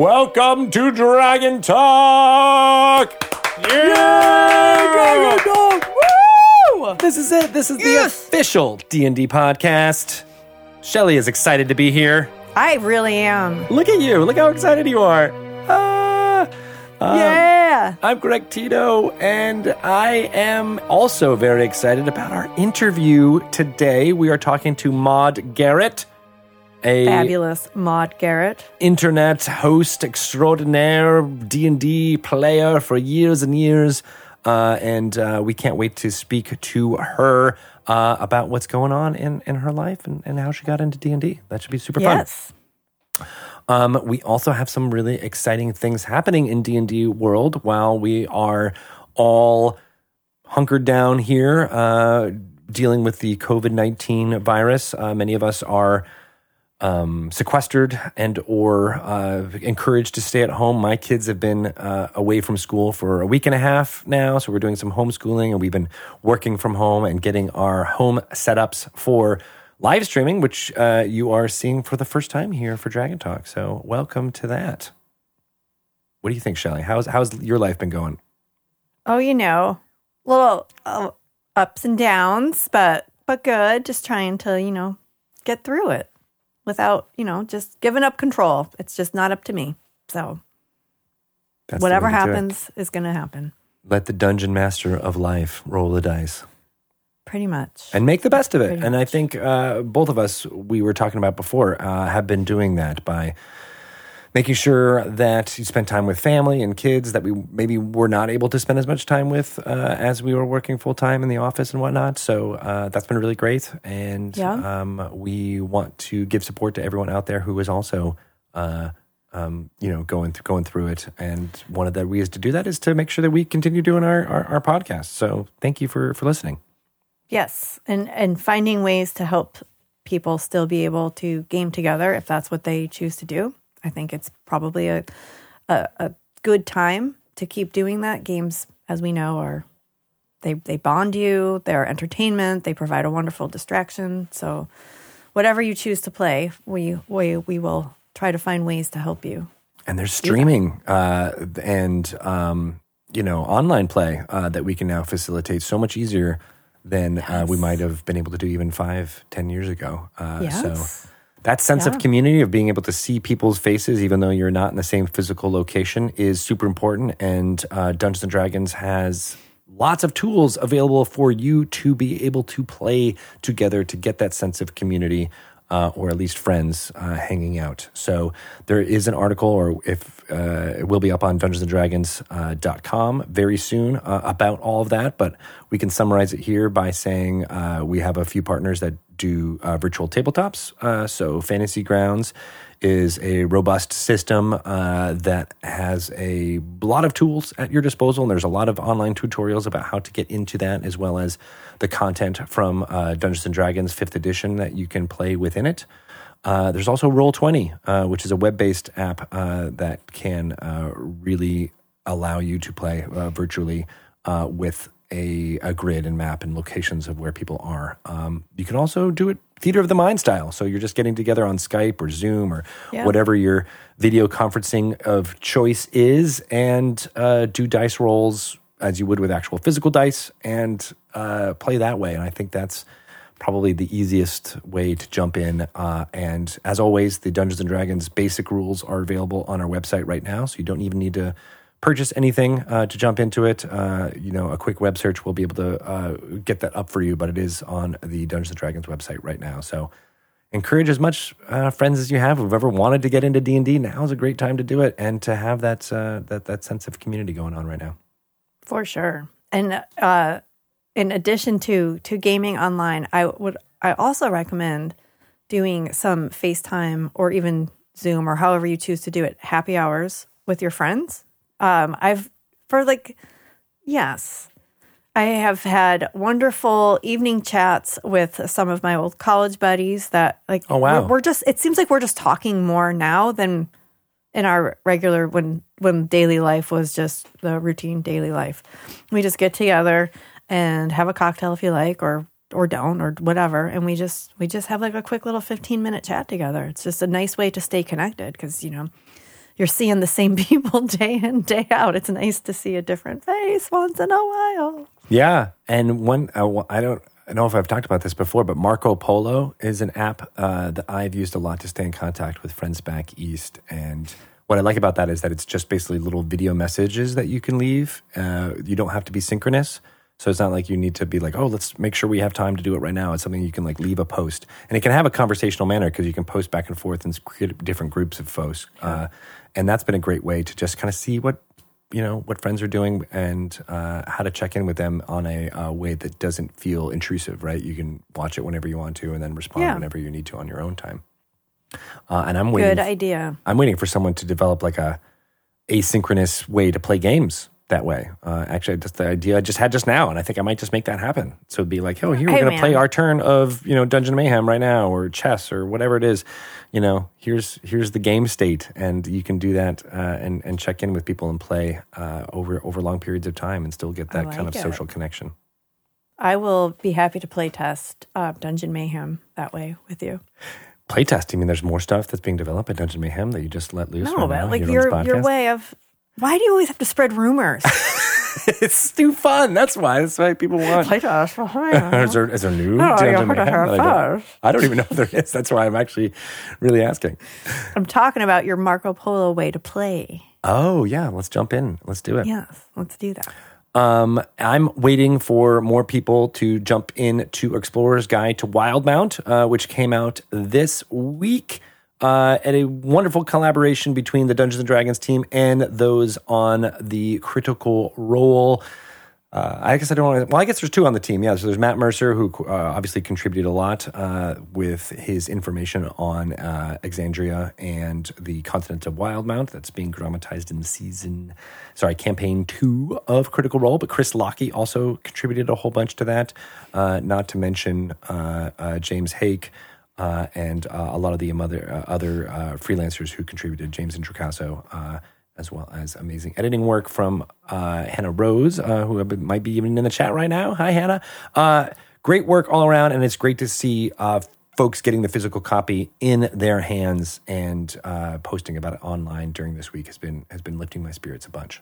Welcome to Dragon Talk. Yeah, Dragon Talk. Woo! This is it. This is the official D and D podcast. Shelly is excited to be here. I really am. Look at you. Look how excited you are. Ah. Um, yeah. I'm Greg Tito, and I am also very excited about our interview today. We are talking to Maude Garrett, a Fabulous Maude Garrett. internet host extraordinaire, D and D player for years and years, uh, and uh, we can't wait to speak to her uh, about what's going on in, in her life and, and how she got into D and D. That should be super fun. Yes. Um, we also have some really exciting things happening in D and D world while we are all hunkered down here uh, dealing with the COVID nineteen virus. Uh, many of us are um, sequestered and or uh, encouraged to stay at home. My kids have been uh, away from school for a week and a half now, so we're doing some homeschooling, and we've been working from home and getting our home setups for live streaming, which uh, you are seeing for the first time here for Dragon Talk. So welcome to that. What do you think, Shelly? How's how's your life been going? Oh, you know, little uh, ups and downs, but but good. Just trying to you know get through it without you know just giving up control. It's just not up to me. So That's whatever way to do it. happens is going to happen. let the dungeon master of life roll the dice. Pretty much. and make the best of it. Pretty And I think uh, both of us, we were talking about before, uh, have been doing that by making sure that you spend time with family and kids that we maybe were not able to spend as much time with uh, as we were working full time in the office and whatnot. So uh, that's been really great. And Yeah. um, we want to give support to everyone out there who is also. Uh, um, you know, going th- going through it, and one of the ways to do that is to make sure that we continue doing our, our, our podcast. So, thank you for for listening. Yes, and and finding ways to help people still be able to game together if that's what they choose to do. I think it's probably a a, a good time to keep doing that. Games, as we know, are they they bond you. They're entertainment. They provide a wonderful distraction. So, whatever you choose to play, we we we will try to find ways to help you. and there's streaming uh, and um, you know online play uh, that we can now facilitate so much easier than uh, we might have been able to do even five, ten years ago. Uh, Yes. So that sense of community of being able to see people's faces, even though you're not in the same physical location, is super important. And uh, Dungeons and Dragons has lots of tools available for you to be able to play together to get that sense of community. Uh, or at least friends uh, hanging out. So there is an article, or if uh, it will be up on DungeonsandDragons.com very soon uh, about all of that. But we can summarize it here by saying uh, we have a few partners that do uh, virtual tabletops. Uh, so Fantasy Grounds is a robust system uh, that has a lot of tools at your disposal, and there's a lot of online tutorials about how to get into that, as well as the content from uh, Dungeons and Dragons Fifth Edition that you can play within it. Uh, there's also Roll20, uh, which is a web based app uh, that can uh, really allow you to play uh, virtually with a, a grid and map and locations of where people are. Um, you can also do it theater of the mind style. So you're just getting together on Skype or Zoom or Yeah. whatever your video conferencing of choice is and uh, do dice rolls as you would with actual physical dice and uh, play that way. And I think that's probably the easiest way to jump in. Uh, and as always, the Dungeons and Dragons basic rules are available on our website right now, so you don't even need to purchase anything uh, to jump into it. Uh, you know, a quick web search will be able to uh, get that up for you, but it is on the Dungeons and Dragons website right now. So encourage as much uh, friends as you have who've ever wanted to get into D and D. Now is a great time to do it and to have that uh, that that sense of community going on right now. For sure. And uh, in addition to to gaming online, I would I also recommend doing some FaceTime or even Zoom or however you choose to do it, happy hours with your friends. Um, I've for like yes. I have had wonderful evening chats with some of my old college buddies that like Oh, wow. we're, we're just it seems like we're just talking more now than in our regular when when daily life was just the routine daily life. We just get together and have a cocktail if you like or or don't or whatever and we just we just have like a quick little 15 minute chat together. It's just a nice way to stay connected cuz you know you're seeing the same people day in day out. It's nice to see a different face once in a while. Yeah, and one uh, I don't I don't know if I've talked about this before, but Marco Polo is an app uh, that I've used a lot to stay in contact with friends back east. And what I like about that is that it's just basically little video messages that you can leave. Uh, you don't have to be synchronous. So it's not like you need to be like, oh, let's make sure we have time to do it right now. It's something you can like leave a post, and it can have a conversational manner because you can post back and forth and create different groups of folks. Uh, and that's been a great way to just kind of see what you know what friends are doing and uh, how to check in with them on a uh, way that doesn't feel intrusive. Right? You can watch it whenever you want to, and then respond Yeah. whenever you need to on your own time. Uh, and I'm waiting. Good idea. I'm waiting for someone to develop like a asynchronous way to play games that way. Uh, actually, just the idea I just had just now, and I think I might just make that happen. So it'd be like, oh, here we're Hey, going to play our turn of you know Dungeon Mayhem right now, or chess, or whatever it is. You know, here's here's the game state, and you can do that uh, and and check in with people and play uh, over over long periods of time, and still get that kind of it. social connection. I will be happy to play test uh, Dungeon Mayhem that way with you. Playtest. I mean, there's more stuff that's being developed at Dungeon Mayhem that you just let loose. No, right now but like here on this your your way of why do you always have to spread rumors? it's too fun. That's why. That's why people want. To play test. is, there, is there new? Oh, Dungeon you heard of Mayhem her that I, don't. I don't even know if there is. That's why I'm actually really asking. I'm talking about your Marco Polo way to play. Oh yeah, let's jump in. Let's do it. Yes, let's do that. Um, I'm waiting for more people to jump in to Explorer's Guide to Wildemount, uh, which came out this week. Uh, at a wonderful collaboration between the Dungeons and Dragons team and those on the Critical Role. Uh, I guess I don't want to. Well, I guess there's two on the team. Yeah, so there's Matt Mercer, who uh, obviously contributed a lot uh, with his information on uh, Exandria and the continent of Wildemount that's being dramatized in the season, sorry, campaign two of Critical Role. But Chris Lockey also contributed a whole bunch to that. Uh, not to mention uh, James Haeck. Uh, and uh, a lot of the other uh, other uh, freelancers who contributed, James Introcaso, uh, as well as amazing editing work from Hannah Rose, who might be even in the chat right now. Hi, Hannah. Great work all around, and it's great to see folks getting the physical copy in their hands and uh, posting about it online during this week has been has been lifting my spirits a bunch.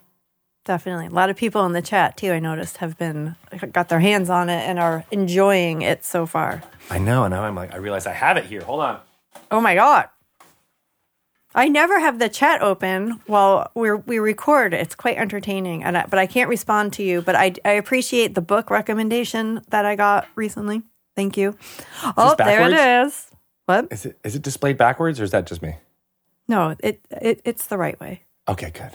Definitely. A lot of people in the chat too, I noticed, have been got their hands on it and are enjoying it so far. I know, and now I'm like, I realize I have it here. Hold on. Oh my god. I never have the chat open while we we record. It's quite entertaining, and I, but I can't respond to you. But I I appreciate the book recommendation that I got recently. Thank you. Oh, there it is. What is it? Is it displayed backwards, or is that just me? No, it, it it's the right way. Okay, good.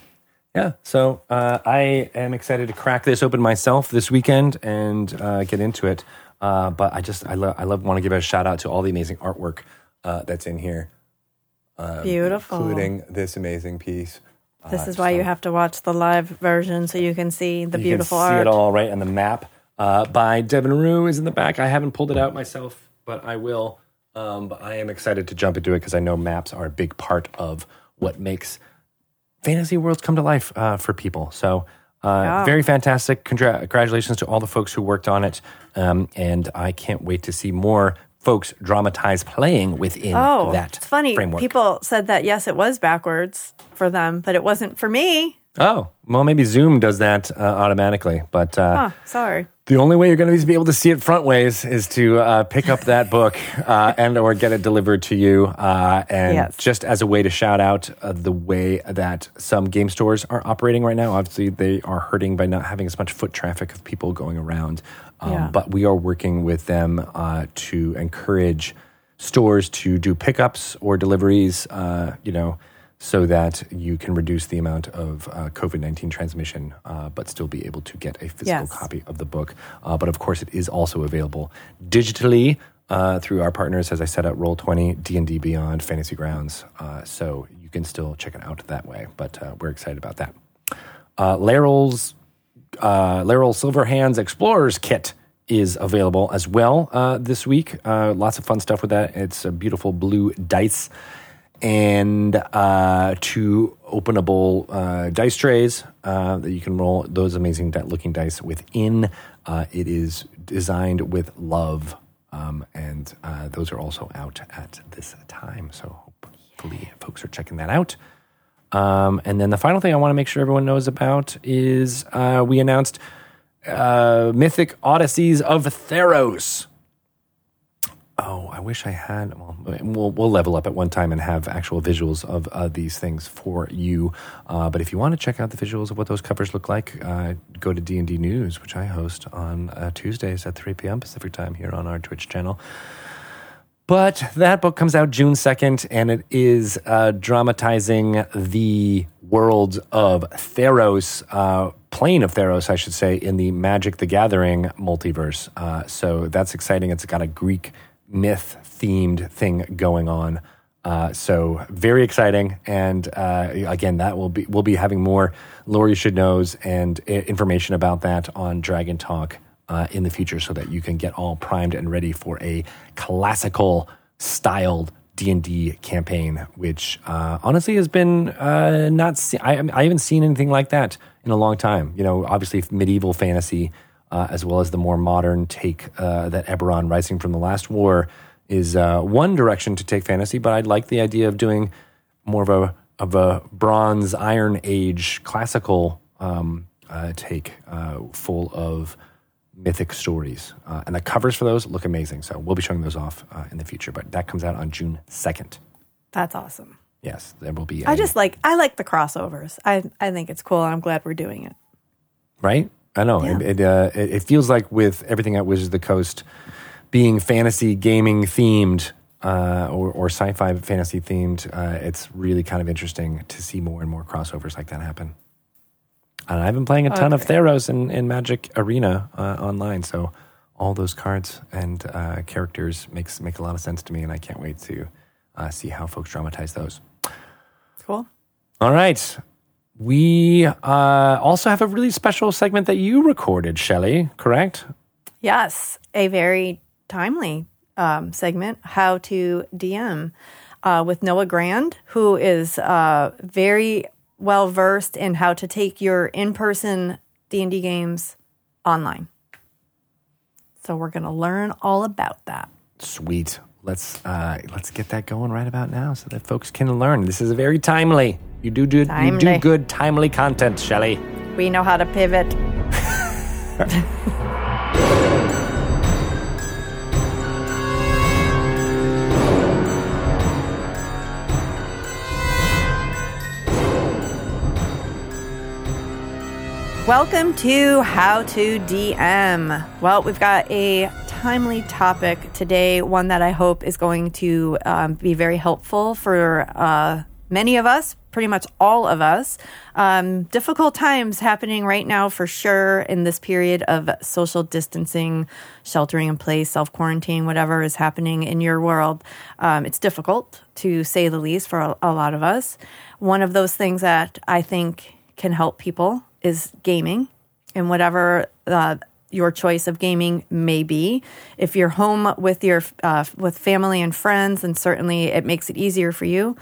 Yeah, so uh, I am excited to crack this open myself this weekend and uh, get into it. Uh, but I just I love I love want to give a shout out to all the amazing artwork uh, that's in here, Beautiful. including this amazing piece. This is why you have to watch the live version so you can see the You beautiful can see art. it all right, and the map uh, by Deven Rue is in the back. I haven't pulled it out myself, but I will. Um, but I am excited to jump into it because I know maps are a big part of what makes fantasy worlds come to life uh, for people. So, uh, Yeah. very fantastic. Congra- congratulations to all the folks who worked on it. Um, and I can't wait to see more folks dramatize playing within Oh, that it's funny. framework. People said that yes, it was backwards for them, but it wasn't for me. oh, well, maybe Zoom does that uh, automatically. But uh, Oh, sorry. The only way you're going to be able to see it front ways is to uh, pick up that book uh, and or get it delivered to you. Uh, and Yes. just as a way to shout out uh, the way that some game stores are operating right now, obviously they are hurting by not having as much foot traffic of people going around. Um, Yeah. But we are working with them uh, to encourage stores to do pickups or deliveries. Uh, you know. So that you can reduce the amount of uh, COVID 19 transmission, uh, but still be able to get a physical Yes. copy of the book. Uh, but of course, it is also available digitally uh, through our partners, as I said, at Roll20, D&D Beyond, Fantasy Grounds. Uh, so you can still check it out that way. But uh, we're excited about that. Uh, Laeral's uh, Laeral Silverhand's Explorers Kit is available as well uh, this week. Uh, lots of fun stuff with that. It's a beautiful blue dice and uh, two openable uh, dice trays uh, that you can roll those amazing looking dice within. Uh, it is designed with love, um, and uh, those are also out at this time. So hopefully, folks are checking that out. Um, and then the final thing I want to make sure everyone knows about is uh, we announced Mythic Odysseys of Theros. Oh, I wish I had. Well, we'll, we'll level up at one time and have actual visuals of uh, these things for you. Uh, but if you want to check out the visuals of what those covers look like, uh, go to D and D News, which I host on uh, Tuesdays at 3 p.m. Pacific time here on our Twitch channel. But that book comes out June 2nd, and it is uh, dramatizing the world of Theros, uh, plane of Theros, I should say, in the Magic the Gathering multiverse. Uh, so that's exciting. It's got a Greek myth themed thing going on. Uh, so very exciting, and uh, again, that will be we'll be having more lore you should knows and uh, information about that on Dragon Talk uh, in the future so that you can get all primed and ready for a classical styled D&D campaign, which uh, honestly has been not, see- I, I haven't seen anything like that in a long time. You know, obviously medieval fantasy, uh, as well as the more modern take uh, that Eberron Rising from the Last War is uh, one direction to take fantasy, but I'd like the idea of doing more of a, of a bronze iron age classical um, uh, take full of mythic stories. Uh, and the covers for those look amazing. So we'll be showing those off uh, in the future. But that comes out on June 2nd. That's awesome. Yes, there will be. I just like I like the crossovers. I I think it's cool, and I'm glad we're doing it. Right? I know. Yeah. It, it, uh, it, feels like with everything at Wizards of the Coast being fantasy gaming themed uh, or, or sci fi fantasy themed, uh, it's really kind of interesting to see more and more crossovers like that happen. And I've been playing a ton of Theros in, in Magic Arena uh, online, so all those cards and uh, characters makes make a lot of sense to me, and I can't wait to uh, see how folks dramatize those. Cool. All right, we uh, also have a really special segment that you recorded, Shelly. Correct? Yes, a very timely um, segment, How to DM, uh, with Noah Grand, who is uh, very well versed in how to take your in-person D&D games online. So we're going to learn all about that. Sweet. Let's uh, let's get that going right about now, so that folks can learn. This is a very timely. You do do you do Timely. good timely content, Shelly. We know how to pivot. Welcome to How to DM. Well, we've got a timely topic today, one that I hope is going to um, be very helpful for uh, many of us, pretty much all of us. Um, difficult times happening right now for sure in this period of social distancing, sheltering in place, self quarantine, whatever is happening in your world. Um, it's difficult to say the least for a, a lot of us. One of those things that I think can help people is gaming and whatever uh, your choice of gaming may be. If you're home with your uh, with family and friends, then certainly it makes it easier for you.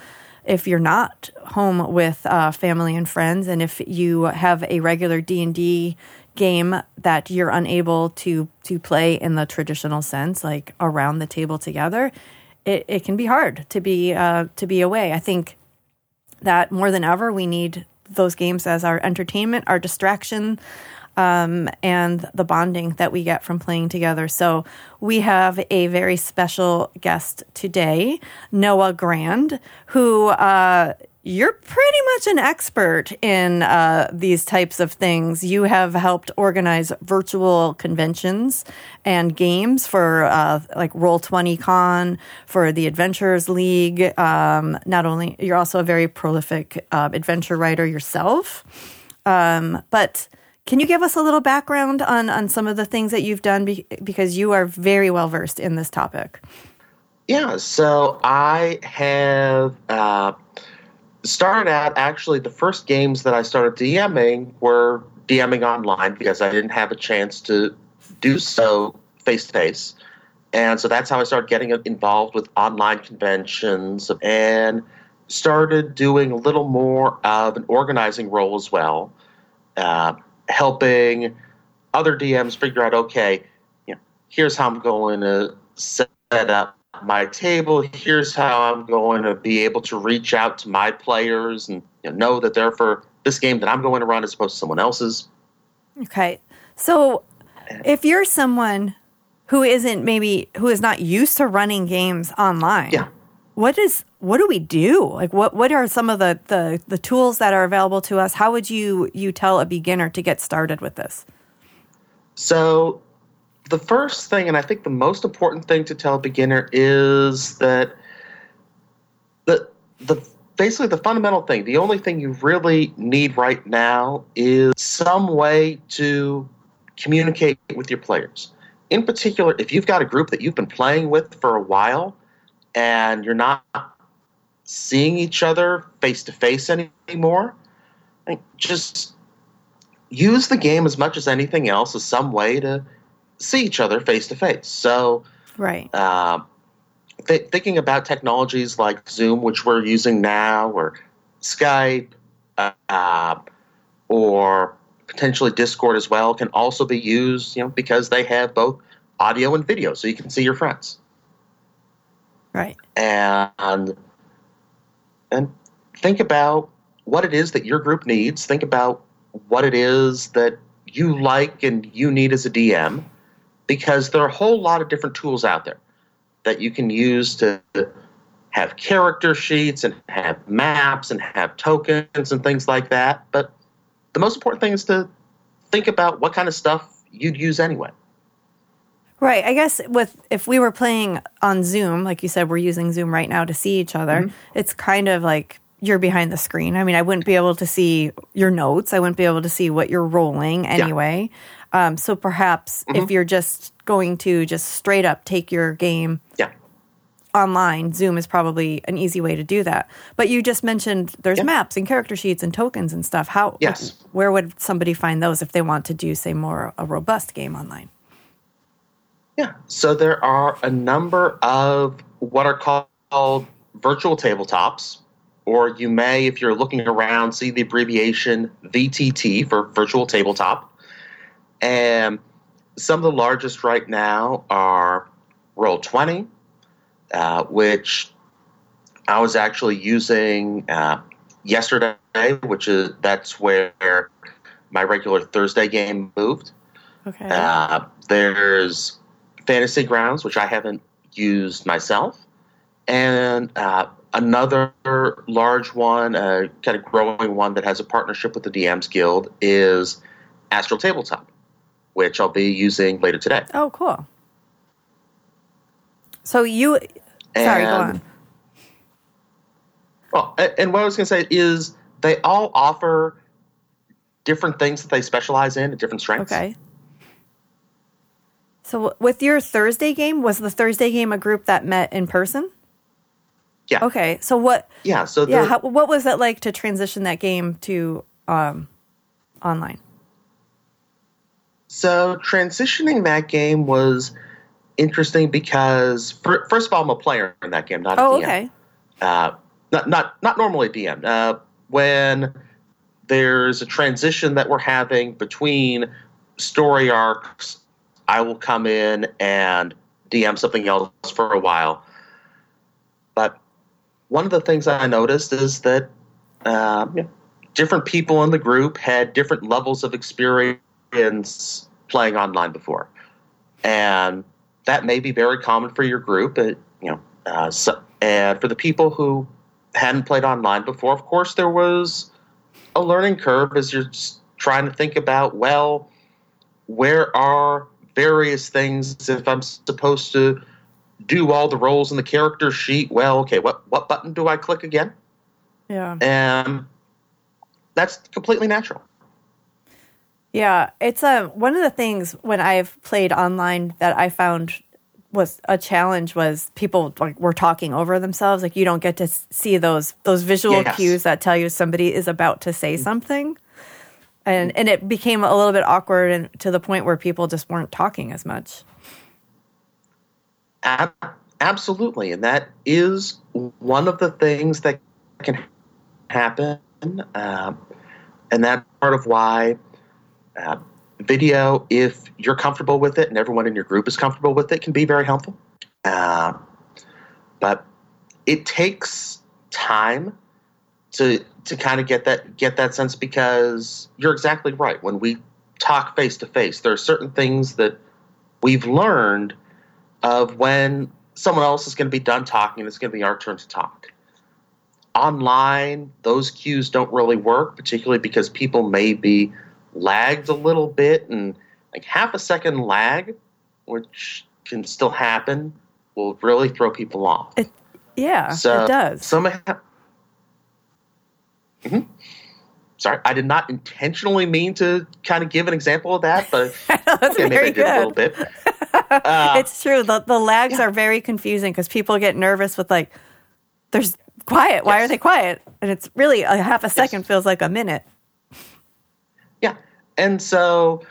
If you're not home with uh, family and friends, and if you have a regular D and D game that you're unable to to play in the traditional sense, like around the table together, it, it can be hard to be uh, to be away. I think that more than ever we need those games as our entertainment, our distraction, um, and the bonding that we get from playing together. So we have a very special guest today, Noah Grand, who uh, you're pretty much an expert in uh, these types of things. You have helped organize virtual conventions and games for uh, like Roll Twenty Con, for the Adventurers League. Um, not only you're also a very prolific uh, adventure writer yourself, um, but can you give us a little background on on some of the things that you've done be- because you are very well versed in this topic? Yeah, so I have uh, started out actually the first games that I started DMing were DMing online because I didn't have a chance to do so face to face. And so that's how I started getting involved with online conventions and started doing a little more of an organizing role as well, uh, helping other DMs figure out okay, you know, here's how I'm going to set up my table. Here's how I'm going to be able to reach out to my players and you know, know that they're for this game that I'm going to run as opposed to someone else's. Okay. So if you're someone who isn't maybe who is not used to running games online, Yeah. What is what do we do? Like what what are some of the, the the tools that are available to us? How would you you tell a beginner to get started with this? So, the first thing, and I think the most important thing to tell a beginner is that the the basically the fundamental thing, the only thing you really need right now is some way to communicate with your players. In particular, if you've got a group that you've been playing with for a while and you're not seeing each other face to face anymore, I think just use the game as much as anything else as some way to see each other face to face. So, Right. uh, th- thinking about technologies like Zoom, which we're using now, or Skype, uh, or potentially Discord as well, can also be used. You know, because they have both audio and video, so you can see your friends Right. and and think about what it is that your group needs. Think about what it is that you like and you need as a DM, because there are a whole lot of different tools out there that you can use to have character sheets and have maps and have tokens and things like that. But the most important thing is to think about what kind of stuff you'd use anyway. Right. I guess with if we were playing on Zoom, like you said, we're using Zoom right now to see each other. Mm-hmm. It's kind of like you're behind the screen. I mean, I wouldn't be able to see your notes. I wouldn't be able to see what you're rolling anyway. Um, so perhaps Mm-hmm. if you're just going to just straight up take your game Yeah. online, Zoom is probably an easy way to do that. But you just mentioned there's Yeah. maps and character sheets and tokens and stuff. How? Yes. Where would somebody find those if they want to do, say, more a robust game online? Yeah. So there are a number of what are called virtual tabletops, or you may, if you're looking around, see the abbreviation VTT for virtual tabletop. And some of the largest right now are Roll20, uh, which I was actually using uh, yesterday, which is that's where my regular Thursday game moved. Okay. Uh, there's Fantasy Grounds, which I haven't used myself, and uh, another large one, uh, kind of growing one that has a partnership with the DMs Guild is Astral Tabletop, which I'll be using later today. Oh, cool. So you, sorry, go on. Well, and what I was going to say is they all offer different things that they specialize in at different strengths. Okay. So with your Thursday game, was the Thursday game a group that met in person? Yeah. Okay. So what? Yeah. So Yeah. How, what was it like to transition that game to um, online? So transitioning that game was interesting because fir- first of all, I'm a player in that game, not a Oh, DM. okay. Uh, not not not normally DM. Uh, when there's a transition that we're having between story arcs, I will come in and DM something else for a while. But one of the things I noticed is that uh, know, different people in the group had different levels of experience playing online before, and that may be very common for your group. You know, uh, so, and for the people who hadn't played online before, of course, there was a learning curve as you're trying to think about well, where are various things if I'm supposed to do all the roles in the character sheet? Well, okay, what what button do I click again? Yeah. And that's completely natural. Yeah, it's a one of the things when I've played online that I found was a challenge was people like were talking over themselves. Like you don't get to see those those visual Yes. cues that tell you somebody is about to say mm. something, and and it became a little bit awkward and to the point where people just weren't talking as much. Absolutely, and that is one of the things that can happen, um, and that's part of why uh, video, if you're comfortable with it and everyone in your group is comfortable with it, can be very helpful. Uh, but it takes time to to kind of get that get that sense because you're exactly right. When we talk face to face, there are certain things that we've learned of when someone else is going to be done talking and it's going to be our turn to talk. Online, those cues don't really work, particularly because people may be lagged a little bit and like half a second lag, which can still happen, will really throw people off. It, yeah, so, it does. Some have, mm-hmm. Sorry, I did not intentionally mean to kind of give an example of that, but that's yeah, very good. a little bit. Uh, it's true. The, the lags yeah. are very confusing because people get nervous with like, there's quiet. Why yes. are they quiet? And it's really a half a second yes. feels like a minute. Yeah. And so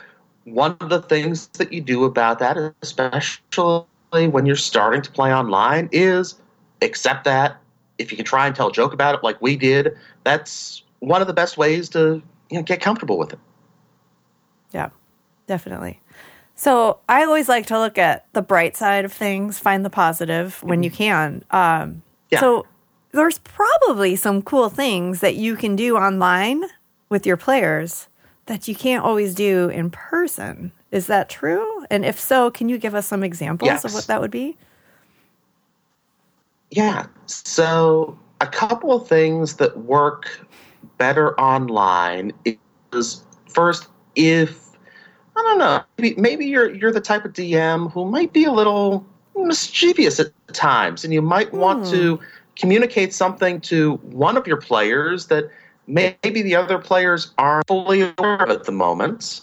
one of the things that you do about that, especially when you're starting to play online, is accept that. If you can try and tell a joke about it like we did, that's one of the best ways to you know, get comfortable with it. Yeah, definitely. So I always like to look at the bright side of things, find the positive when mm-hmm. you can. Um, yeah. So there's probably some cool things that you can do online with your players that you can't always do in person. Is that true? And if so, can you give us some examples yes. of what that would be? Yeah. So, a couple of things that work better online is first, if I don't know, maybe, maybe you're you're the type of DM who might be a little mischievous at times, and you might want to hmm. communicate something to one of your players that maybe the other players aren't fully aware of at the moment.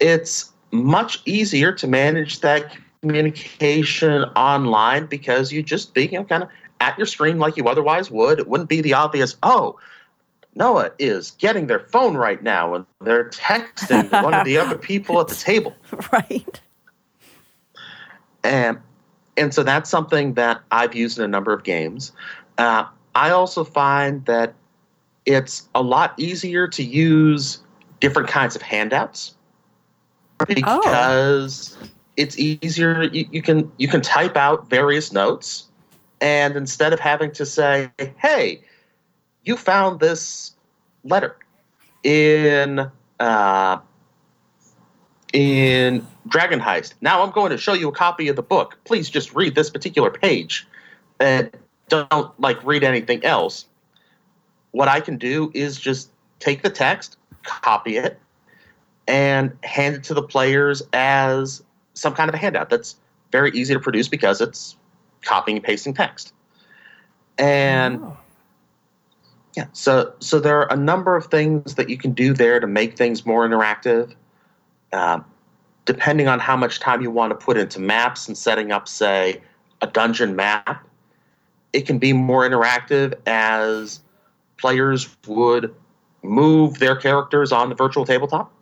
It's much easier to manage that communication online because you just be you know, kind of at your screen like you otherwise would. It wouldn't be the obvious, oh, Noah is getting their phone right now and they're texting one of the other people at the table. Right. And and so that's something that I've used in a number of games. Uh, I also find that it's a lot easier to use different kinds of handouts because oh. it's easier. You, you can you can type out various notes, and instead of having to say, "Hey, you found this letter in uh, in Dragon Heist. Now I'm going to show you a copy of the book. Please just read this particular page, and don't like read anything else." What I can do is just take the text, copy it, and hand it to the players as some kind of a handout. That's very easy to produce because it's copying and pasting text. And oh. yeah, so so there are a number of things that you can do there to make things more interactive. Uh, depending on how much time you want to put into maps and setting up, say, a dungeon map, it can be more interactive as players would move their characters on the virtual tabletop.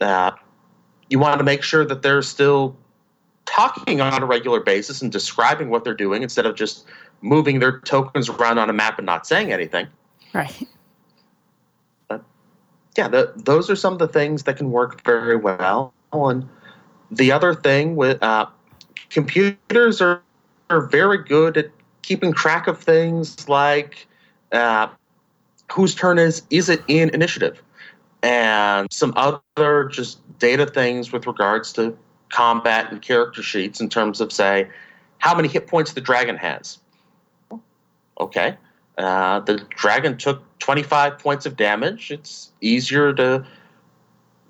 Uh, you want to make sure that they're still talking on a regular basis and describing what they're doing instead of just moving their tokens around on a map and not saying anything. Right. But yeah, the, those are some of the things that can work very well. And the other thing with uh, computers are, are very good at keeping track of things like uh, whose turn is is it in initiative, and some other just data things with regards to combat and character sheets in terms of say how many hit points the dragon has. Okay, uh, the dragon took 25 points of damage. It's easier to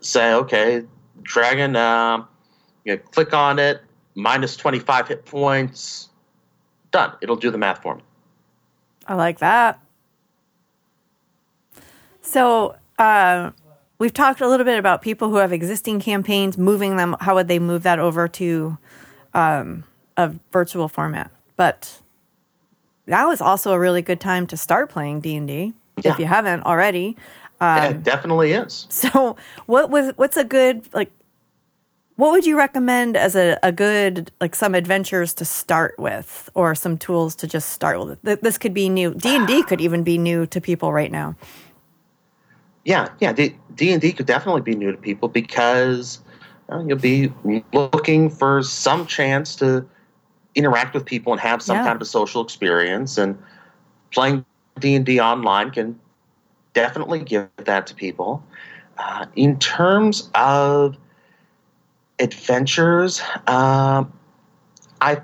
say, okay, dragon, uh, you know, click on it, minus 25 hit points, done. It'll do the math for me. I like that. So uh, we've talked a little bit about people who have existing campaigns, moving them. How would they move that over to um, a virtual format? But now is also a really good time to start playing D and D if you haven't already. Um, yeah, it definitely is. So, what was what's a good like? What would you recommend as a, a good like some adventures to start with, or some tools to just start with? This could be new. D and D could even be new to people right now yeah, yeah, D and D could definitely be new to people because uh, you'll be looking for some chance to interact with people and have some Yeah. kind of a social experience. And playing D and D online can definitely give that to people. Uh, in terms of adventures, um, I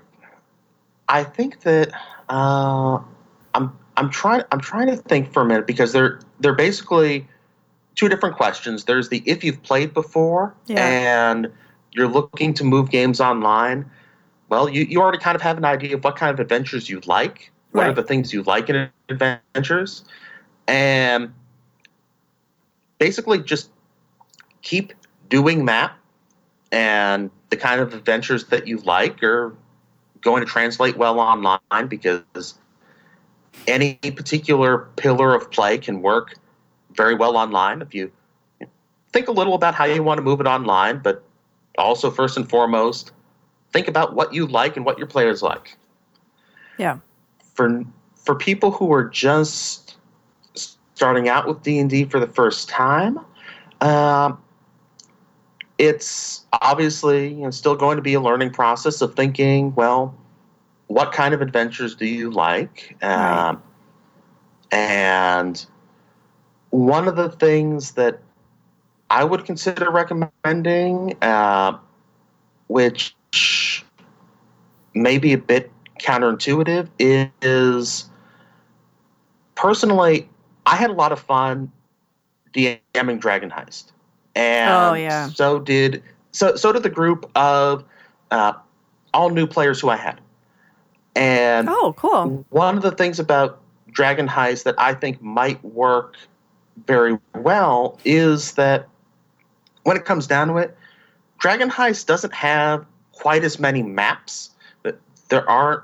I think that uh, I'm I'm trying I'm trying to think for a minute because they're they're basically two different questions. There's the if you've played before Yeah. and you're looking to move games online. Well, you, you already kind of have an idea of what kind of adventures you like. What are the things you like in adventures? And basically just keep doing that and the kind of adventures that you like are going to translate well online because any particular pillar of play can work very well online if you think a little about how you want to move it online but also first and foremost think about what you like and what your players like Yeah. for for people who are just starting out with D and D for the first time, um, it's obviously you know, still going to be a learning process of thinking. Well, what kind of adventures do you like? Right. Um, and one of the things that I would consider recommending, uh, which may be a bit counterintuitive, is personally, I had a lot of fun DMing Dragon Heist, and Oh, yeah. so did so so did the group of uh, all new players who I had. And Oh, cool. one of the things about Dragon Heist that I think might work very well is that when it comes down to it, Dragon Heist doesn't have quite as many maps. There aren't.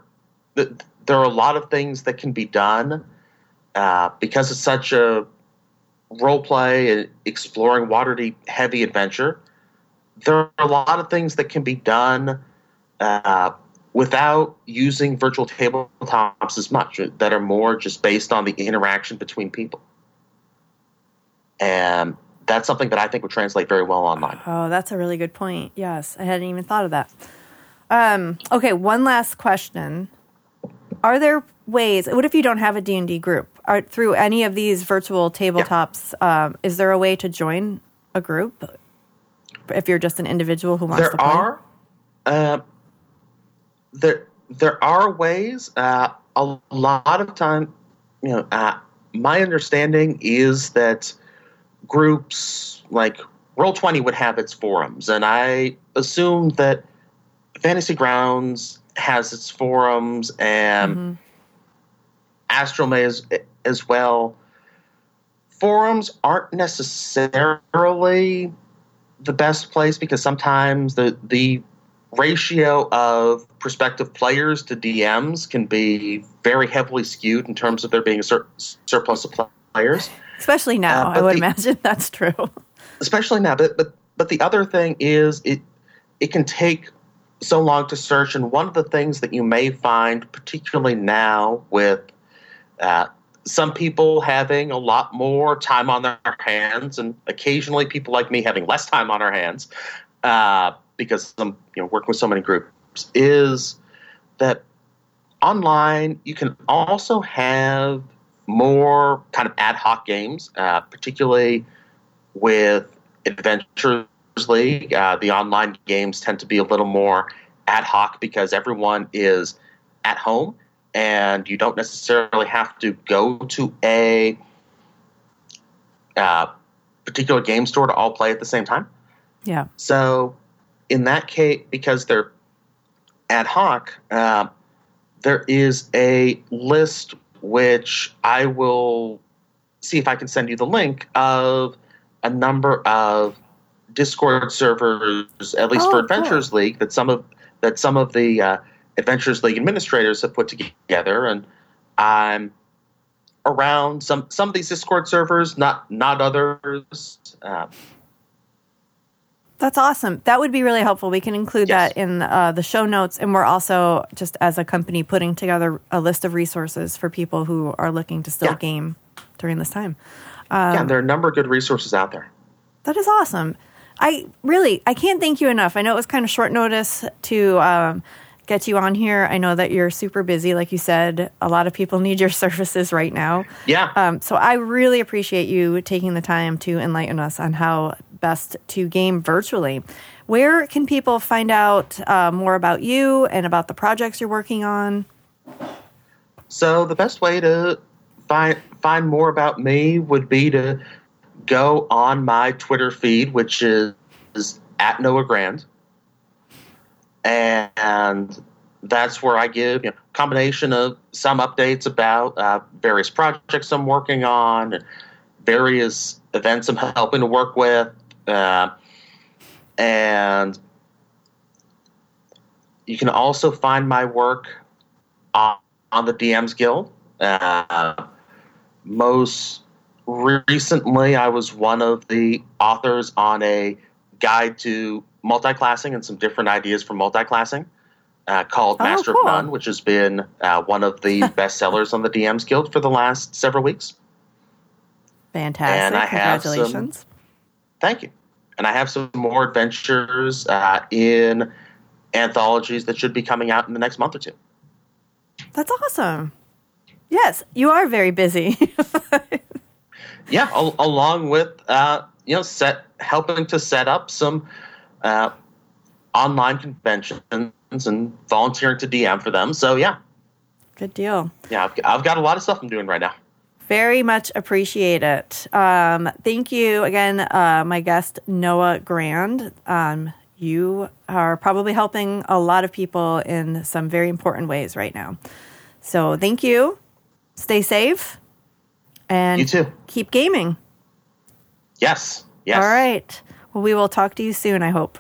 th- There are a lot of things that can be done uh, because it's such a role play and exploring Waterdeep heavy adventure. There are a lot of things that can be done uh, without using virtual tabletops as much that are more just based on the interaction between people. And that's something that I think would translate very well online. Oh, that's a really good point. Yes, I hadn't even thought of that. Um, okay, one last question. Are there ways, what if you don't have a D&D group? Are, through any of these virtual tabletops, um, is there a way to join a group if you're just an individual who wants there to play? are uh, there there are ways uh, a lot of time you know uh, my understanding is that groups like roll 20 would have its forums and i assume that fantasy grounds has its forums and Mhm. Astral may as, as well. Forums aren't necessarily the best place because sometimes the the ratio of prospective players to DMs can be very heavily skewed in terms of there being a sur- surplus of players, Especially now, Uh, I would the- imagine that's true. especially now. But but but the other thing is it it can take so long to search, and one of the things that you may find, particularly now with uh, some people having a lot more time on their hands, and occasionally people like me having less time on our hands, uh, because I'm you know working with so many groups, is that online you can also have more kind of ad hoc games, uh, particularly with Adventures League. Uh, the online games tend to be a little more ad hoc because everyone is at home and you don't necessarily have to go to a uh, particular game store to all play at the same time. Yeah. So, in that case, because they're ad hoc, uh, there is a list which I will see if I can send you the link of a number of Discord servers, at least Oh, for cool. Adventures League, that some of that some of the uh, Adventures League administrators have put together, and I'm around some some of these Discord servers, not not others. Uh, That's awesome. That would be really helpful. We can include Yes. that in uh, the show notes. And we're also, just as a company, putting together a list of resources for people who are looking to still Yeah. game during this time. yeah, there are a number of good resources out there. That is awesome. I really, I can't thank you enough. I know it was kind of short notice to um, get you on here. I know that you're super busy, like you said. A lot of people need your services right now. Yeah. Um, so I really appreciate you taking the time to enlighten us on how best to game virtually. Where can people find out uh, more about you and about the projects you're working on? So the best way to find find more about me would be to go on my Twitter feed, which is, is at Noah Grand, and that's where I give you know, a combination of some updates about uh, various projects I'm working on, and various events I'm helping to work with, uh, and you can also find my work on, on the DMs Guild. Uh, most recently, I was one of the authors on a guide to multi-classing and some different ideas for multi-classing uh, called Oh, Master cool. of None, which has been uh, one of the best sellers on the DMs Guild for the last several weeks. Fantastic. And I have some- Congratulations. Thank you. And I have some more adventures uh, in anthologies that should be coming out in the next month or two. That's awesome. Yes, you are very busy. yeah, al- along with uh, you know, set helping to set up some uh, online conventions and volunteering to DM for them. So yeah, Good deal. yeah, I've, I've got a lot of stuff I'm doing right now. Very much appreciate it. Um, thank you again, uh, my guest Noah Grand. Um, you are probably helping a lot of people in some very important ways right now. So thank you. Stay safe and You too. keep gaming. Yes, yes. All right. Well, we will talk to you soon. I hope.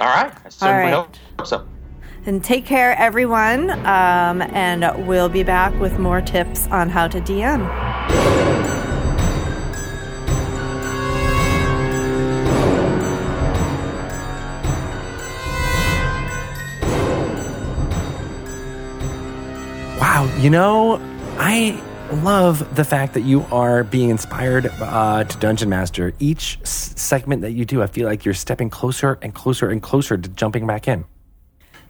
all right. I certainly right. hope so. And take care, everyone. Um, and we'll be back with more tips on how to DM. Wow, you know, I love the fact that you are being inspired uh, to Dungeon Master. Each s- segment that you do, I feel like you're stepping closer and closer and closer to jumping back in.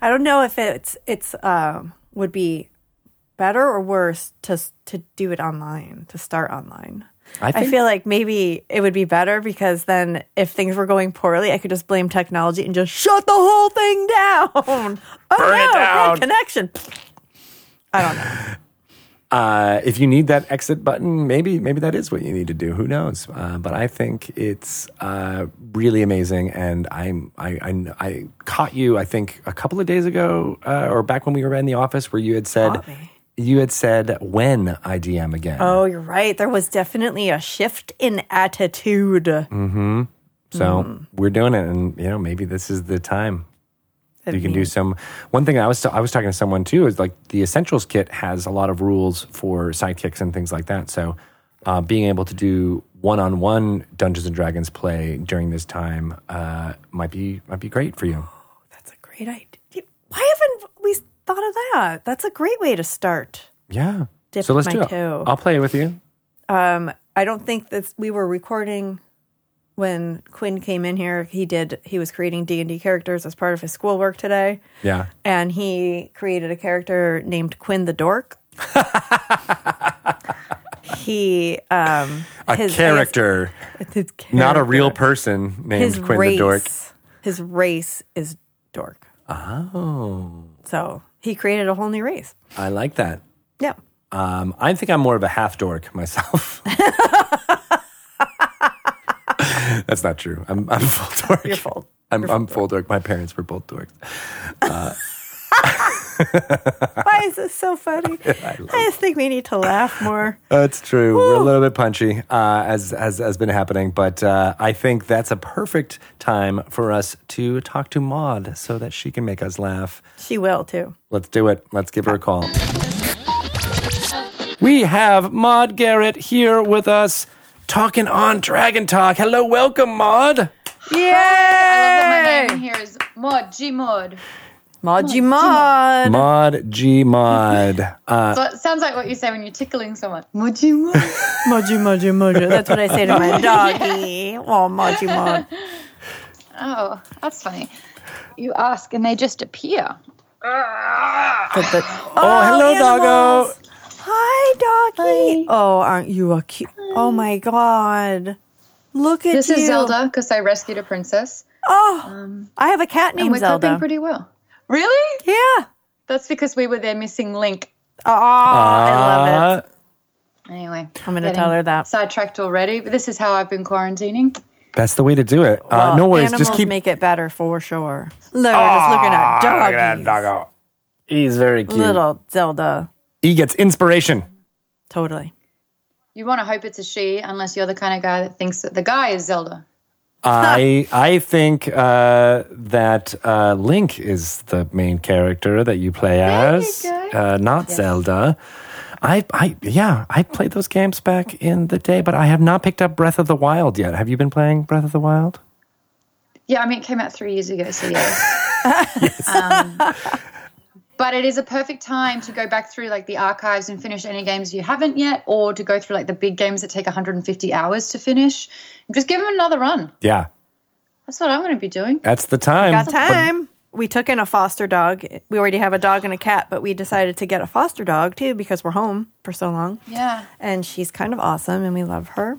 I don't know if it's it's um would be better or worse to to do it online to start online. I I, feel like maybe it would be better because then if things were going poorly, I could just blame technology and just shut the whole thing down. Oh Burn it down. connection. I don't know. Uh, if you need that exit button, maybe maybe that is what you need to do. Who knows? Uh, but I think it's uh, really amazing, and I'm I, I I caught you. I think a couple of days ago, uh, or back when we were in the office, where you had said you had said when I DM again. Oh, you're right. There was definitely a shift in attitude. Mm. So Mm. we're doing it, and you know maybe this is the time. You can do some. One thing I was I was talking to someone too is like the essentials kit has a lot of rules for sidekicks and things like that. So uh, being able to do one on one Dungeons and Dragons play during this time uh, might be might be great for you. Oh, That's a great idea. Why haven't we thought of that? That's a great way to start. Yeah. Dip so let's do it. toe. I'll play with you. Um, I don't think that we were recording when Quinn came in here. He did. He was creating D and D characters as part of his schoolwork today, Yeah. and he created a character named Quinn the Dork. he um A his- character, guess- his not a real person named His Quinn race. the Dork. His race is dork. Oh, So he created a whole new race. I like that. Yeah. Um, I think I'm more of a half dork myself. That's not true. I'm, I'm full dork. You're full. I'm, I'm full dork. My parents were both dorks. Why is this so funny? I, just think we need to laugh more. That's true. We're a little bit punchy, uh, as as has been happening, but uh, I think that's a perfect time for us to talk to Maude so that she can make us laugh. She will too. Let's do it. Let's give her a call. We have Maude Garrett here with us, talking on Dragon Talk. Hello, welcome, Maude. Yay! I love that my name here is Mod, G Mod. Maudgy Maud. Maud G Maud. Uh, So it sounds like what you say when you're tickling someone. Mod, G Mod. Maudgy, Maudgy, Maudgy. That's what I say to my doggy. Oh, Maudgy Maud. Oh, that's funny. You ask and they just appear. The- the- Oh, hello, doggo. Animals. Hi, doggy. Oh, aren't you a cute? Oh my god. Look at This you. is Zelda because I rescued a princess. Oh, I have a cat And named we're Zelda. coping pretty well. Really? yeah. That's because we were there missing Link. Oh, I love it. Uh, Anyway, I'm gonna tell her that. Sidetracked already, but this is how I've been quarantining. That's the way to do it. Uh, Well, no worries. Animals Just keep. make it better for sure. Look at us looking at Ah, doggies. look at that doggo. He's very cute. Little Zelda. He gets inspiration. Totally. You want to hope it's a she, unless you're the kind of guy that thinks that the guy is Zelda. I I think uh, that uh, Link is the main character that you play as, go. uh, not Zelda. I, I yeah, I played those games back in the day, but I have not picked up Breath of the Wild yet. Have you been playing Breath of the Wild? Yeah, I mean, it came out three years ago, so yeah. Um, but it is a perfect time to go back through like the archives and finish any games you haven't yet, or to go through like the big games that take 150 hours to finish. Just give them another run. Yeah, That's what I'm going to be doing. that's the time. Got time. We took in a foster dog. We already have a dog and a cat, but we decided to get a foster dog too because we're home for so long. Yeah. And she's kind of awesome and we love her.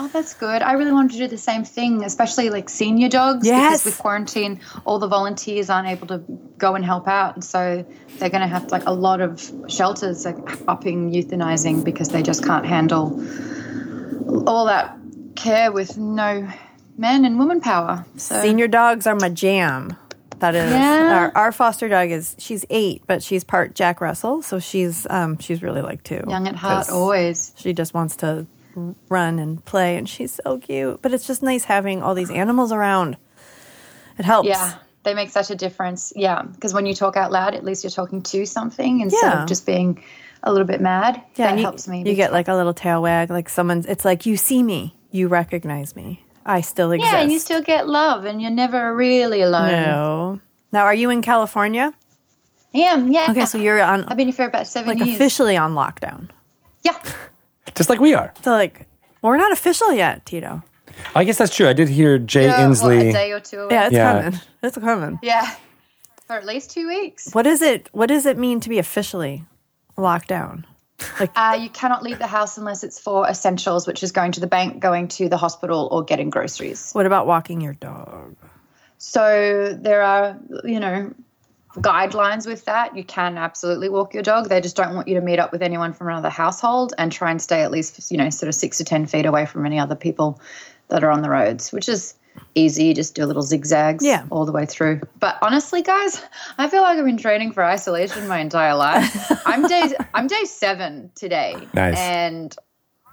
Oh, that's good. I really wanted to do the same thing, especially like senior dogs. Yes. Because with quarantine, all the volunteers aren't able to go and help out. And so they're going to have like a lot of shelters like upping euthanizing because they just can't handle all that care with no men and woman power. So Senior dogs are my jam. That is Yeah. our, our foster dog is she's eight, but she's part Jack Russell, so she's um she's really like two. young at heart always. She just wants to run and play, and she's so cute. But it's just nice having all these animals around. It helps. Yeah. They make such a difference. Yeah. Because when you talk out loud, at least you're talking to something instead Yeah. of just being a little bit mad. Yeah, that you, helps me. You get like a little tail wag, like someone's. It's like you see me, you recognize me. I still exist. yeah, and you still get love, and you're never really alone. no. Now, are you in California? I am, yeah. Okay, so you're on I've been here for about seven like years. officially on lockdown. Yeah. Just like we are. So like we're not official yet, Tito. I guess that's true. I did hear Jay Yeah, what, Inslee. a day or two away. Yeah, it's Yeah. coming. It's coming. Yeah. For at least two weeks. What is it? What does it mean to be officially locked down? Uh, you cannot leave the house unless it's for essentials, which is going to the bank, going to the hospital, or getting groceries. What about walking your dog? So there are, you know, guidelines with that. You can absolutely walk your dog. They just don't want you to meet up with anyone from another household and try and stay at least, you know, sort of six to 10 feet away from any other people that are on the roads, which is easy. You just do a little zigzags Yeah. all the way through. But honestly, guys, I feel like I've been training for isolation my entire life. I'm day I'm day seven today. Nice. And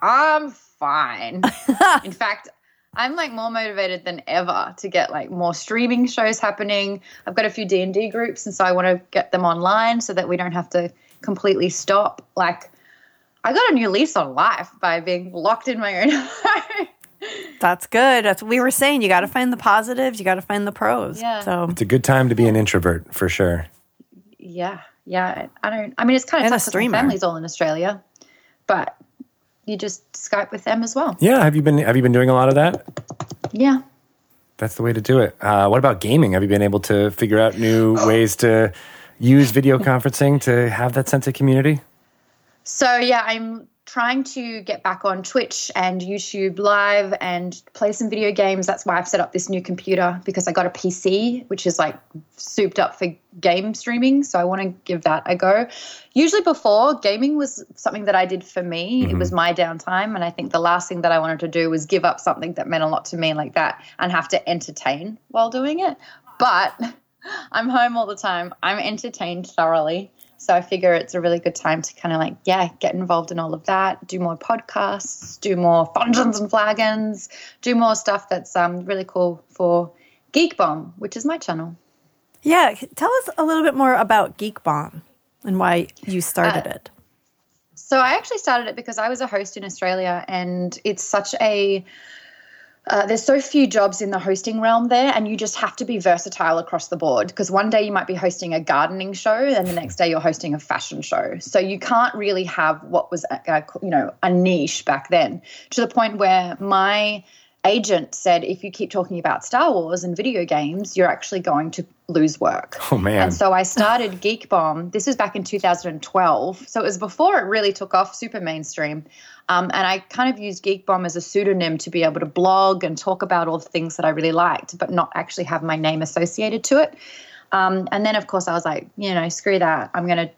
I'm fine. In fact, I'm like more motivated than ever to get like more streaming shows happening. I've got a few D&D groups and so I want to get them online so that we don't have to completely stop. Like I got a new lease on life by being locked in my own home. That's good. That's what we were saying. You got to find the positives. You got to find the pros. Yeah. So It's a good time to be an introvert for sure. yeah. Yeah, I don't I mean it's kind of And a tough 'cause my family's all in Australia. But you just Skype with them as well. Yeah, have you been have you been doing a lot of that? Yeah. That's the way to do it. Uh, what about gaming? Have you been able to figure out new ways to use video conferencing to have that sense of community? So yeah, I'm trying to get back on Twitch and YouTube Live and play some video games. That's why I've set up this new computer because I got a PC, which is like souped up for game streaming. So I want to give that a go. Usually before, gaming was something that I did for me. It mm-hmm. was my downtime. And I think the last thing that I wanted to do was give up something that meant a lot to me like that and have to entertain while doing it. But I'm home all the time. I'm entertained thoroughly. So I figure it's a really good time to kind of like, yeah, get involved in all of that, do more podcasts, do more Fungeons and Flagons, do more stuff that's um, really cool for Geek Bomb, which is my channel. yeah, tell us a little bit more about Geek Bomb and why you started it. So I actually started it because I was a host in Australia, and it's such a uh, there's so few jobs in the hosting realm there, and you just have to be versatile across the board. Because one day you might be hosting a gardening show, and the next day you're hosting a fashion show. So you can't really have what was a, a, you know a niche back then. To the point where my agent said, if you keep talking about Star Wars and video games, you're actually going to lose work. Oh, man. And so I started Geek Bomb. This was back in 2012. So it was before it really took off super mainstream. Um, and I kind of used Geek Bomb as a pseudonym to be able to blog and talk about all the things that I really liked, but not actually have my name associated to it. Um, and then, of course, I was like, you know, screw that. I'm going to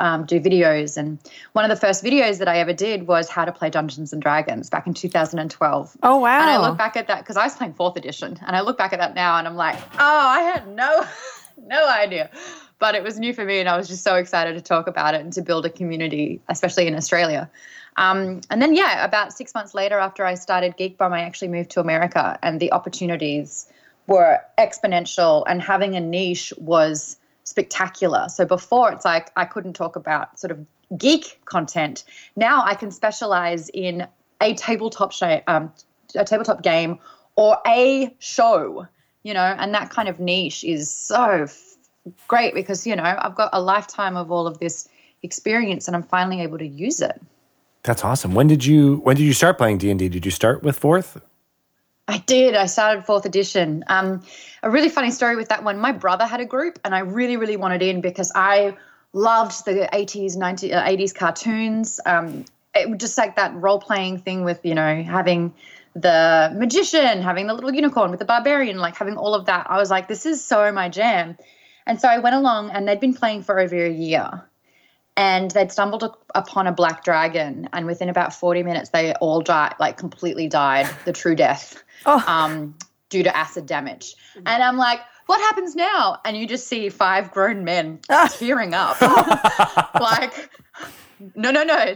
um, do videos. And one of the first videos that I ever did was how to play Dungeons and Dragons back in 2012. Oh, wow. And I look back at that because I was playing fourth edition, and I look back at that now and I'm like, oh, I had no, no idea. But it was new for me, and I was just so excited to talk about it and to build a community, especially in Australia. Um, and then, yeah, about six months later, after I started Geek Bomb, I actually moved to America, and the opportunities were exponential, and having a niche was spectacular. So before, it's like I couldn't talk about sort of geek content. Now I can specialize in a tabletop show, um, a tabletop game, or a show. You know, and that kind of niche is so f- great because you know I've got a lifetime of all of this experience, and I'm finally able to use it. That's awesome. When did you when did you start playing D and D? Did you start with fourth? I did. I started fourth edition. Um, a really funny story with that one. My brother had a group, and I really, really wanted in because I loved the 80s, 90s, uh, 80s cartoons. Um, it was just like that role playing thing with, you know, having the magician, having the little unicorn with the barbarian, like having all of that. I was like, this is so my jam. And so I went along, and they'd been playing for over a year and they'd stumbled upon a black dragon and within about 40 minutes they all died like completely died the true death oh. um, due to acid damage. And i'm like what happens now? And you just see five grown men tearing up. Like no no no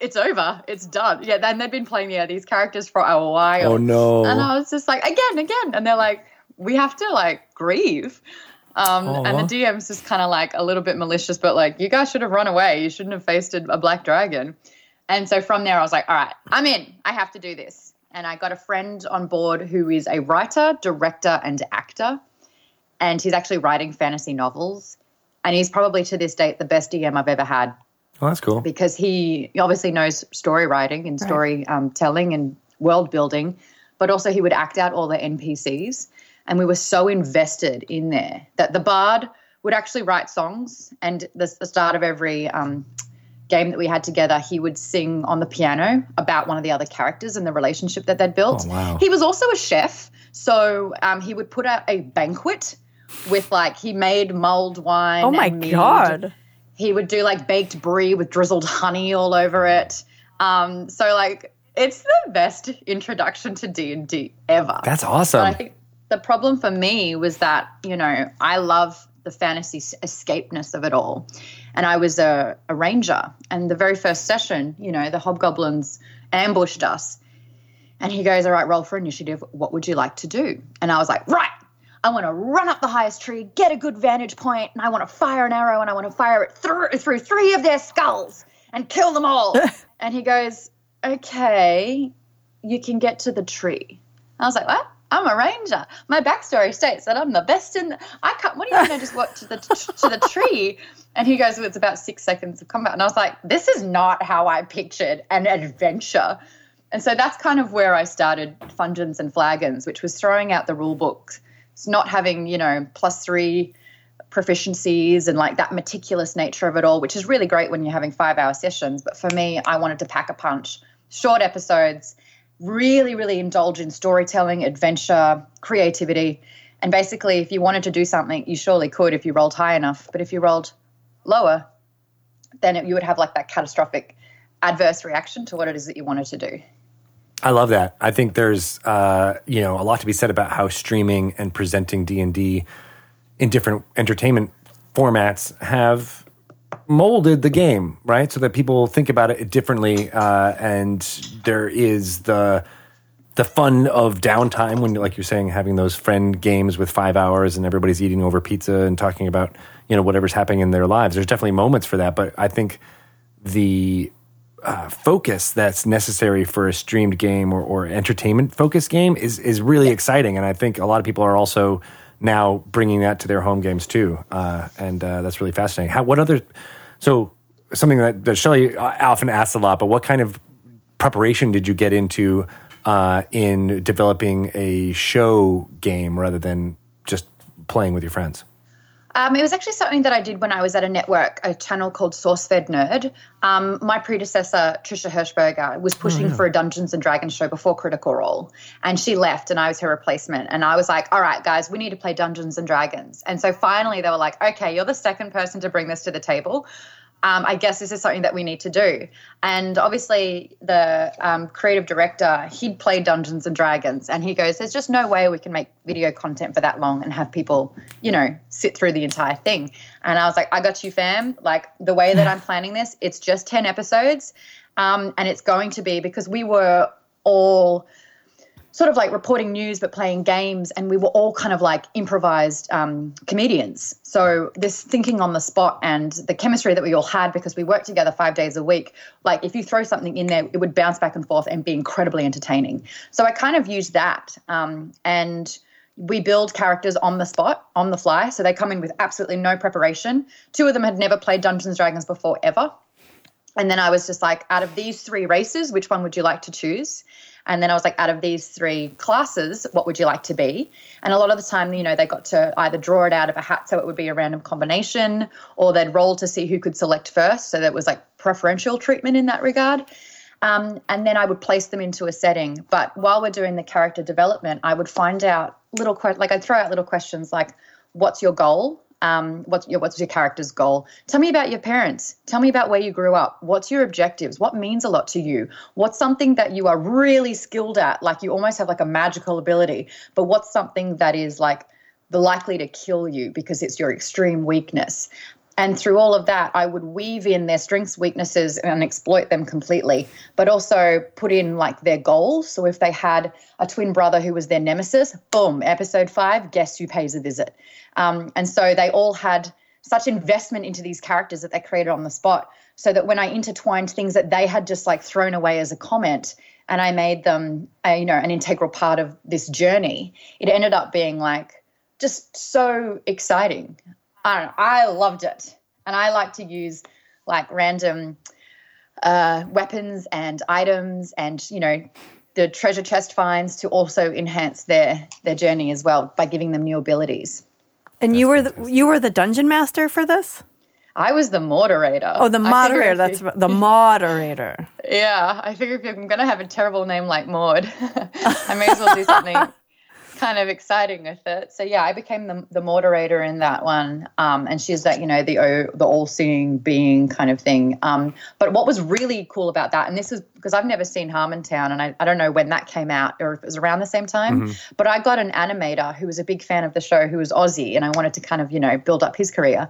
it's over. It's done. Yeah then they've been playing yeah these characters for a while. Oh no. And i was just like again again. And they're like we have to like grieve. Um, and the DM's just kind of like a little bit malicious, but like, you guys should have run away. You shouldn't have faced a black dragon. And so from there, I was like, all right, I'm in. I have to do this. And I got a friend on board who is a writer, director, and actor. And he's actually writing fantasy novels. And he's probably to this date the best DM I've ever had. Oh, that's cool. Because he obviously knows story writing and story right. um, telling and world building, but also he would act out all the NPCs and we were so invested in there that the bard would actually write songs and the, the start of every um, game that we had together he would sing on the piano about one of the other characters and the relationship that they'd built. Oh, wow. he was also a chef so um, he would put out a banquet with like he made mulled wine oh my god. He would do like baked brie with drizzled honey all over it. Um, so like it's the best introduction to d&d ever. That's awesome. But I think the problem for me was that you know I love the fantasy escapeness of it all, and I was a, a ranger. And the very first session, you know, the hobgoblins ambushed us, and he goes, "All right, roll for initiative. What would you like to do?" And I was like, "Right." I want to run up the highest tree, get a good vantage point, and I want to fire an arrow and I want to fire it through, through three of their skulls and kill them all. and he goes, Okay, you can get to the tree. I was like, What? I'm a ranger. My backstory states that I'm the best in. The, I can't. What do you mean? I just walked to the to the tree, and he goes, well, "It's about six seconds of combat." And I was like, "This is not how I pictured an adventure." And so that's kind of where I started Fungeons and Flagons, which was throwing out the rule book, it's not having you know plus three proficiencies and like that meticulous nature of it all, which is really great when you're having five hour sessions. But for me, I wanted to pack a punch, short episodes really, really indulge in storytelling, adventure, creativity. And basically, if you wanted to do something, you surely could if you rolled high enough. But if you rolled lower, then it, you would have like that catastrophic adverse reaction to what it is that you wanted to do. I love that. I think there's uh, you know a lot to be said about how streaming and presenting D and D in different entertainment formats have molded the game, right? So that people think about it differently, uh, and there is the the fun of downtime when, like you're saying, having those friend games with five hours and everybody's eating over pizza and talking about you know whatever's happening in their lives. There's definitely moments for that, but I think the uh, focus that's necessary for a streamed game or, or entertainment focused game is is really exciting, and I think a lot of people are also now bringing that to their home games too, uh, and uh, that's really fascinating. How what other so something that, that Shelly often asks a lot, but what kind of preparation did you get into uh, in developing a show game rather than just playing with your friends? Um, it was actually something that I did when I was at a network, a channel called SourceFed Nerd. Um, my predecessor, Trisha Hershberger, was pushing for a Dungeons and Dragons show before Critical Role, and she left, and I was her replacement. And I was like, "All right, guys, we need to play Dungeons and Dragons." And so finally, they were like, "Okay, you're the second person to bring this to the table." Um, I guess this is something that we need to do. And obviously, the um, creative director, he'd played Dungeons and Dragons, and he goes, There's just no way we can make video content for that long and have people, you know, sit through the entire thing. And I was like, I got you, fam. Like, the way that I'm planning this, it's just 10 episodes. Um, and it's going to be because we were all sort of like reporting news but playing games and we were all kind of like improvised um, comedians. So this thinking on the spot and the chemistry that we all had because we worked together five days a week like if you throw something in there it would bounce back and forth and be incredibly entertaining. So i kind of used that um, and we build characters on the spot on the fly. So they come in with absolutely no preparation. Two of them had never played dungeons dragons before ever. And then I was just like, out of these three races, which one would you like to choose? And then I was like, out of these three classes, what would you like to be? And a lot of the time, you know, they got to either draw it out of a hat so it would be a random combination, or they'd roll to see who could select first. So there was like preferential treatment in that regard. Um, and then I would place them into a setting. But while we're doing the character development, I would find out little, que- like I'd throw out little questions like, what's your goal? Um, what's your what's your character's goal? Tell me about your parents. Tell me about where you grew up. What's your objectives? What means a lot to you? What's something that you are really skilled at? Like you almost have like a magical ability but what's something that is like the likely to kill you because it's your extreme weakness and through all of that, I would weave in their strengths, weaknesses, and exploit them completely, but also put in like their goals. So if they had a twin brother who was their nemesis, boom, episode five, guess who pays a visit? Um, and so they all had such investment into these characters that they created on the spot. So that when I intertwined things that they had just like thrown away as a comment, and I made them, a, you know, an integral part of this journey, it ended up being like just so exciting. I don't know. I loved it, and I like to use like random uh, weapons and items, and you know, the treasure chest finds to also enhance their their journey as well by giving them new abilities. And you were the, you were the dungeon master for this. I was the moderator. Oh, the moderator. That's you, the moderator. Yeah, I figure if I'm going to have a terrible name like Maude, I may as well do something kind of exciting with it. So yeah, I became the, the moderator in that one, um, and she's that you know the the all seeing being kind of thing. Um, but what was really cool about that, and this is because I've never seen Harmontown, and I, I don't know when that came out or if it was around the same time. Mm-hmm. But I got an animator who was a big fan of the show, who was Aussie, and I wanted to kind of you know build up his career.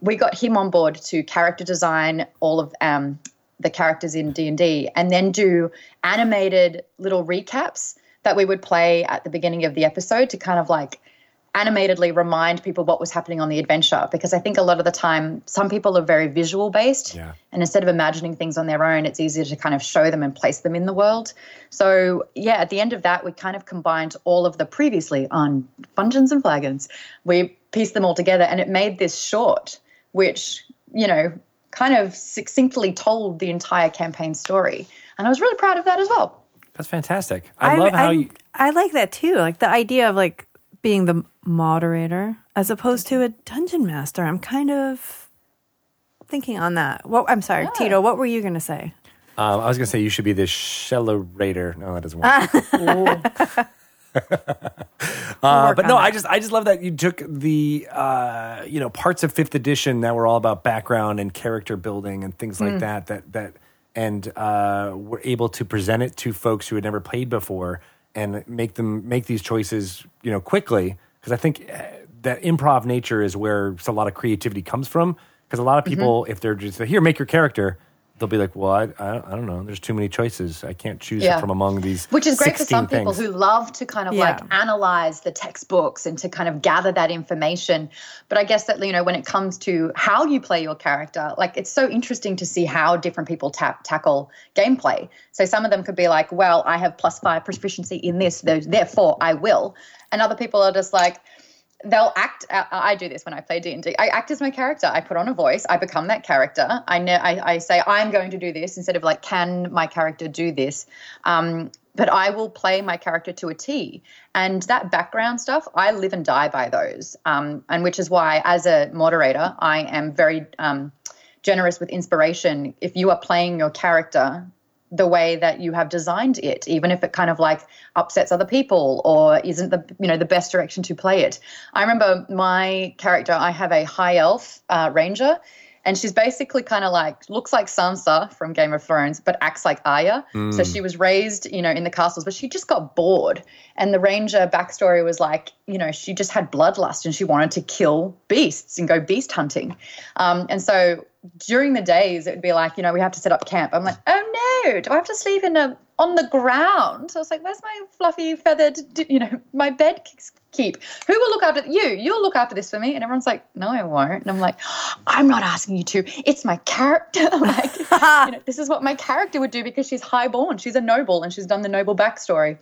We got him on board to character design all of um, the characters in D and D, and then do animated little recaps that we would play at the beginning of the episode to kind of like animatedly remind people what was happening on the adventure because I think a lot of the time some people are very visual based yeah. and instead of imagining things on their own it's easier to kind of show them and place them in the world. So yeah, at the end of that we kind of combined all of the previously on Fungeons and Flagons. We pieced them all together and it made this short which, you know, kind of succinctly told the entire campaign story. And I was really proud of that as well. That's fantastic. I, I love how I, you. I like that too. Like the idea of like being the moderator as opposed to a dungeon master. I'm kind of thinking on that. Well, I'm sorry, yeah. Tito. What were you going to say? Um, I was going to say you should be the shellerator. No, that doesn't work. uh, but no, that. I just I just love that you took the uh, you know parts of fifth edition that were all about background and character building and things like mm. that that that and uh, we're able to present it to folks who had never played before and make them make these choices, you know, quickly. Because I think uh, that improv nature is where a lot of creativity comes from. Because a lot of mm-hmm. people, mm-hmm. if they're just here, make your character, they'll be like, well, I, I, I, don't know. There's too many choices. I can't choose yeah. from among these. Which is great for some things. people who love to kind of yeah. like analyze the textbooks and to kind of gather that information. But I guess that, you know, when it comes to how you play your character, like it's so interesting to see how different people tap, tackle gameplay. So some of them could be like, well, I have plus five proficiency in this, therefore I will. And other people are just like, they'll act i do this when i play d&d i act as my character. I put on a voice. I become that character. I ne- I, I say i'm going to do this instead of like can my character do this? Um, but i will play my character to a t. And that background stuff i live and die by those. Um, and which is why as a moderator i am very um, generous with inspiration. If you are playing your character the way that you have designed it even if it kind of like upsets other people or isn't the you know the best direction to play it i remember my character i have a high elf uh, ranger and she's basically kind of like looks like Sansa from Game of Thrones, but acts like Arya. Mm. So she was raised, you know, in the castles, but she just got bored. And the ranger backstory was like, you know, she just had bloodlust and she wanted to kill beasts and go beast hunting. Um, and so during the days, it would be like, you know, we have to set up camp. I'm like, oh no, do I have to sleep in a on the ground? So I was like, where's my fluffy feathered, you know, my bed keep? Who will look after you? You'll look after this for me. And everyone's like, no, I won't. And I'm like, oh, I'm not asking you to. It's my character. like, you know, this is what my character would do because she's highborn. She's a noble and she's done the noble backstory.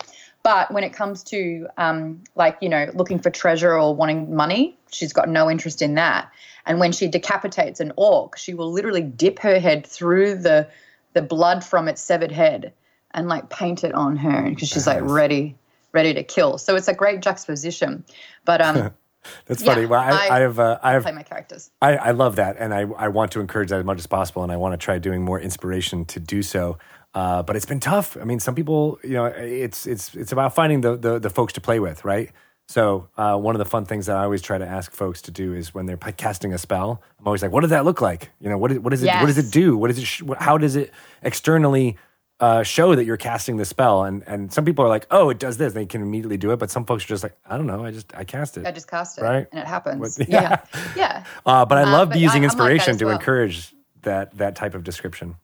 But when it comes to um, like, you know, looking for treasure or wanting money, she's got no interest in that. And when she decapitates an orc, she will literally dip her head through the the blood from its severed head and like paint it on her because she's like ready ready to kill. So it's a great juxtaposition. But um That's funny. Yeah, well, I, I, I, have, uh, I have play my characters. I, I love that, and I, I want to encourage that as much as possible, and I want to try doing more inspiration to do so. Uh, but it's been tough. I mean, some people, you know, it's it's it's about finding the the, the folks to play with, right? So uh, one of the fun things that I always try to ask folks to do is when they're casting a spell, I'm always like, "What does that look like? You know, what is, what is it? Yes. What does it do? What is it? Sh- how does it externally uh, show that you're casting the spell?" And and some people are like, "Oh, it does this." They can immediately do it, but some folks are just like, "I don't know. I just I cast it. I just cast it, right? And it happens. yeah, yeah. yeah. Uh, but I uh, love using I, inspiration like to well. encourage that that type of description.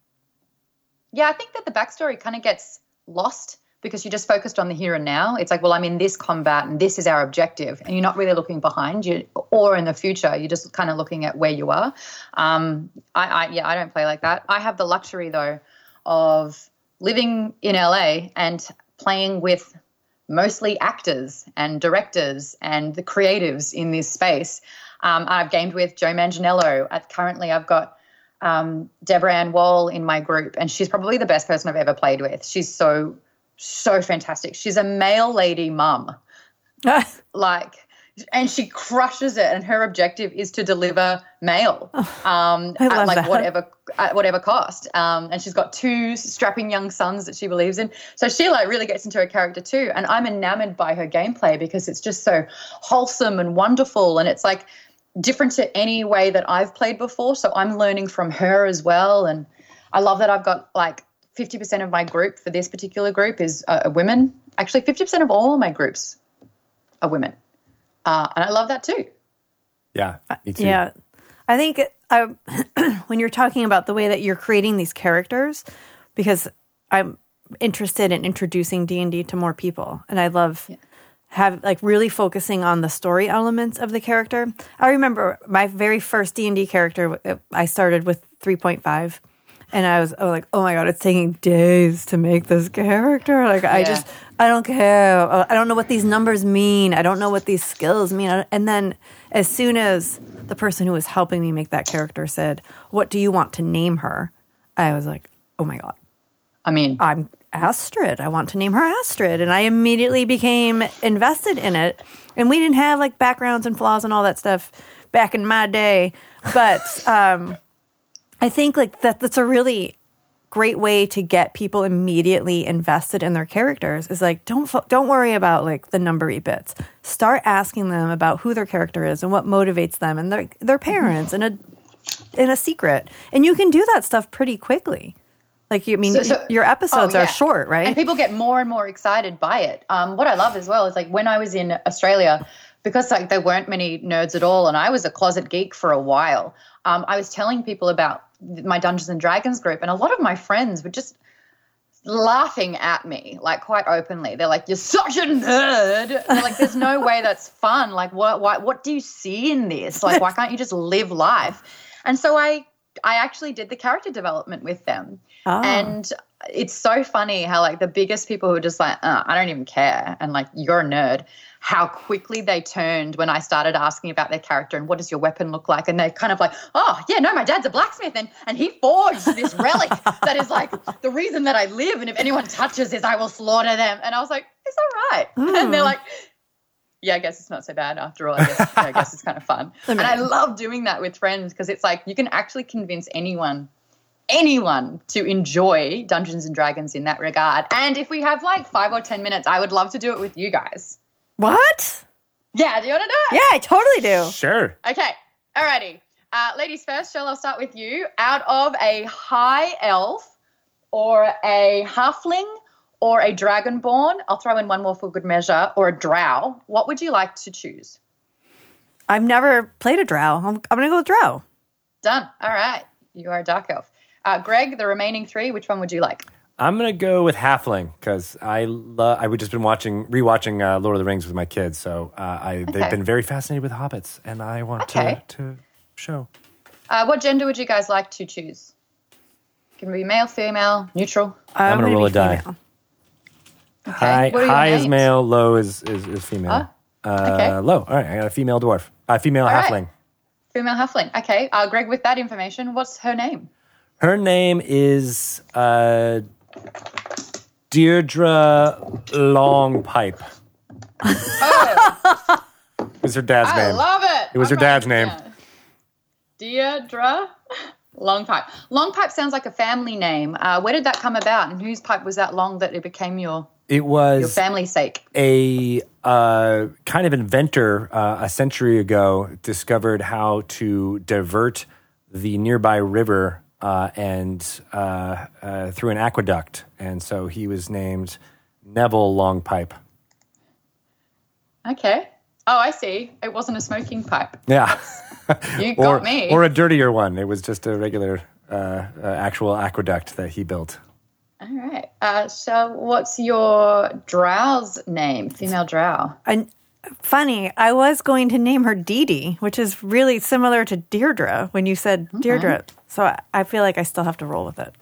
Yeah, I think that the backstory kind of gets lost because you're just focused on the here and now. It's like, well, I'm in this combat and this is our objective, and you're not really looking behind you or in the future. You're just kind of looking at where you are. Um, I, I, yeah, I don't play like that. I have the luxury though of living in LA and playing with mostly actors and directors and the creatives in this space. Um, I've gamed with Joe Manganiello. At, currently, I've got um, Deborah Ann Woll in my group, and she's probably the best person I've ever played with. She's so so fantastic. She's a mail lady mum. like and she crushes it and her objective is to deliver mail um, at like that. whatever at whatever cost um, and she's got two strapping young sons that she believes in so she like really gets into her character too and i'm enamored by her gameplay because it's just so wholesome and wonderful and it's like different to any way that i've played before so i'm learning from her as well and i love that i've got like 50% of my group for this particular group is uh, women. Actually, 50% of all my groups are women. Uh, and I love that too. Yeah, me too. Yeah. I think I, when you're talking about the way that you're creating these characters, because I'm interested in introducing D&D to more people. And I love yeah. Have like really focusing on the story elements of the character. I remember my very first D&D character, I started with 3.5 and I was oh, like, oh my god, it's taking days to make this character. Like, I just, I don't care. I don't know what these numbers mean. I don't know what these skills mean. And then, as soon as the person who was helping me make that character said, "What do you want to name her?" I was like, oh my god. I mean, I'm Astrid. I want to name her Astrid. And I immediately became invested in it. And we didn't have like backgrounds and flaws and all that stuff back in my day. But um, I think like that that's a really great way to get people immediately invested in their characters is like don't don't worry about like the numbery bits. Start asking them about who their character is and what motivates them and their their parents and a in a secret. And you can do that stuff pretty quickly. Like you I mean so, so, your episodes oh, yeah. are short, right? And people get more and more excited by it. Um, what I love as well is like when I was in Australia, because like there weren't many nerds at all, and I was a closet geek for a while. Um, I was telling people about my Dungeons and Dragons group, and a lot of my friends were just laughing at me like quite openly. They're like, "You're such a nerd." like, "There's no way that's fun. Like, what, what, what do you see in this? Like, why can't you just live life?" And so I, I actually did the character development with them, oh. and it's so funny how like the biggest people who are just like, uh, I don't even care, and like you're a nerd. How quickly they turned when I started asking about their character and what does your weapon look like, and they're kind of like, oh yeah, no, my dad's a blacksmith and and he forged this relic that is like the reason that I live, and if anyone touches this, I will slaughter them. And I was like, it's all right right? And they're like, yeah, I guess it's not so bad after all. I guess, I guess it's kind of fun. and I love doing that with friends because it's like you can actually convince anyone, anyone to enjoy Dungeons and Dragons in that regard. And if we have like five or 10 minutes, I would love to do it with you guys. What? Yeah, do you want to do it? Yeah, I totally do. Sure. Okay, alrighty. Uh, ladies first, Shell, I'll start with you. Out of a high elf or a halfling or a dragonborn, I'll throw in one more for good measure, or a drow, what would you like to choose? I've never played a drow. I'm, I'm going to go with drow. Done. All right. You are a dark elf. Uh, Greg, the remaining three, which one would you like? I'm gonna go with Halfling because I love. I've just been watching, rewatching uh, Lord of the Rings with my kids, so uh, I Okay. they've been very fascinated with hobbits, and I want Okay. to to show. Uh, what gender would you guys like to choose? Can be male, female, neutral. I'm gonna gonna roll be a die. female. High What are high is male, low is is, is female. Uh, okay. Low. All right, I got a female dwarf, a female right. halfling. Female halfling. Okay. Uh, Greg, with that information, what's her name? Her name is uh, Deirdre Longpipe. Oh, It was her dad's I name. I love it. It was her I'm dad's writing name. Deirdre Longpipe. Longpipe sounds like a family name. Uh, where did that come about, and whose pipe was that long that it became your it was your family's sake? a uh, kind of inventor uh, a century ago discovered how to divert the nearby river uh, and uh, uh, through an aqueduct, and so he was named Neville Longpipe. Okay. Oh, I see. It wasn't a smoking pipe. Yeah, You or got me. or a dirtier one. It was just a regular uh, uh, actual aqueduct that he built. All right. Uh, so, what's your drow's name? Female drow. And funny, I was going to name her Dee Dee, which is really similar to Deirdre when you said Deirdre. So I, I feel like I still have to roll with it.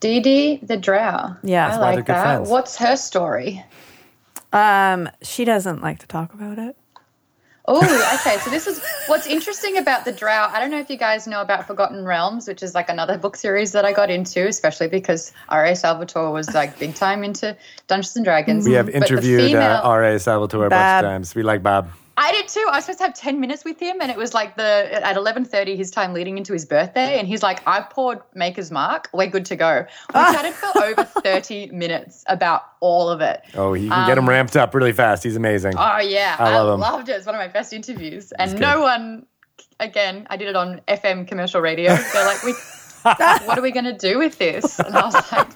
Dee Dee the drow. Yeah. I like that. friends. What's her story? Um, she doesn't like to talk about it. Oh, okay. So this is what's interesting about the Drow. I don't know if you guys know about Forgotten Realms, which is like another book series that I got into, especially because R.A. Salvatore was like big time into Dungeons and Dragons. We have interviewed female- uh, R.A. Salvatore a bunch of times. We like Bob. I did too. I was supposed to have ten minutes with him, and it was like the at eleven thirty his time leading into his birthday, and he's like, "I've poured Maker's Mark. We're good to go." We ah. chatted for over thirty minutes about all of it. Oh, you can get him um, ramped up really fast. He's amazing. Oh yeah, I I, love him. loved it. It's one of my best interviews, and good. no one. Again, I did it on FM commercial radio. They're like, "We, what are we going to do with this?" And I was like,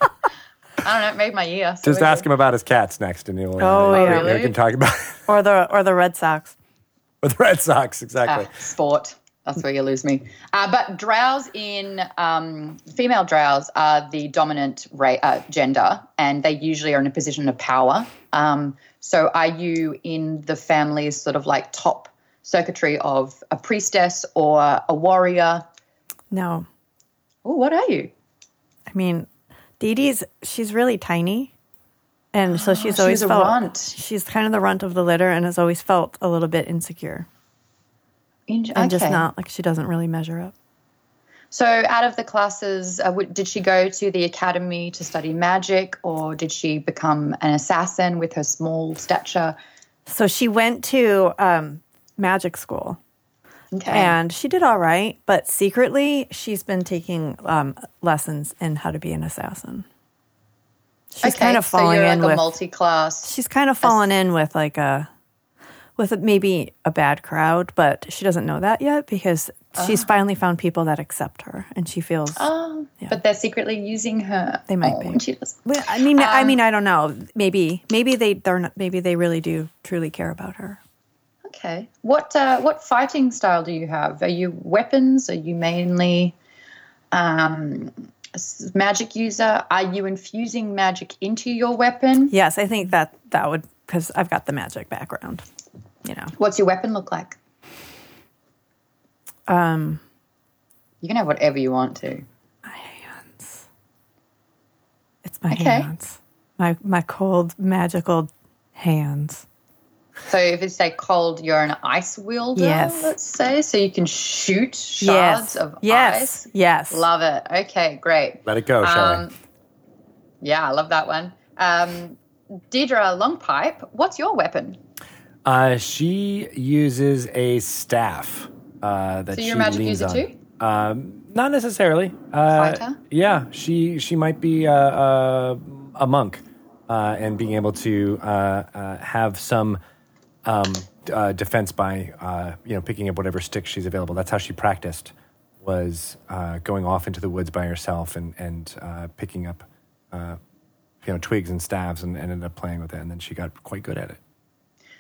"I don't know." It made my year. so Just ask him about his cats next, and he'll. Oh, uh, yeah. we can talk about Or the or the Red Sox. with the Red Sox exactly. Ah, sport. That's where you lose me. Uh, but drows in um, female drows are the dominant ra- uh, gender, and they usually are in a position of power. Um, so, are you in the family's sort of like top circuitry of a priestess or a warrior? No, Oh, what are you? I mean, Dee Dee's she's really tiny, and so she's she's always a felt runt. she's kind of the runt of the litter, and has always felt a little bit insecure, In- and just not like she doesn't really measure up. So, out of the classes, uh, w- did she go to the academy to study magic, or did she become an assassin with her small stature? So she went to um, magic school. Okay. And she did all right, but secretly, she's been taking um, lessons in how to be an assassin. She's okay, kind of so falling in like a with. multi-class. she's kind of fallen in with like a, with maybe a bad crowd, but she doesn't know that yet because she's finally found people that accept her, and she feels. Oh, but they're secretly using her. They might oh, be. she does. I mean, Um, I mean, I don't know. Maybe, maybe they they're not, maybe they really do truly care about her. Okay. What uh, what fighting style do you have? Are you weapons? Are you mainly um, magic user? Are you infusing magic into your weapon? Yes, I think that that would because I've got the magic background. You know, What's your weapon look like? um, You can have whatever you want to. My hands. It's my Okay. hands. My my cold magical hands. So if it's say cold, you're an ice wielder, Yes. let's say, so you can shoot shards yes. of yes. ice. Yes. Love it. Okay, great. Let it go, shall Um, yeah, I love that one. Um, Deirdre Longpipe, what's your weapon? Uh, she uses a staff uh, that So she you're a magic leans user on. too? Um, not necessarily. Uh, Fighter? Yeah, she she might be uh, uh, a monk, uh, and being able to uh, uh, have some um, uh, defense by uh, you know picking up whatever sticks she's available. That's how she practiced. Was uh, going off into the woods by herself and and uh, picking up uh, you know twigs and staves and, and ended up playing with it, and then she got quite good at it.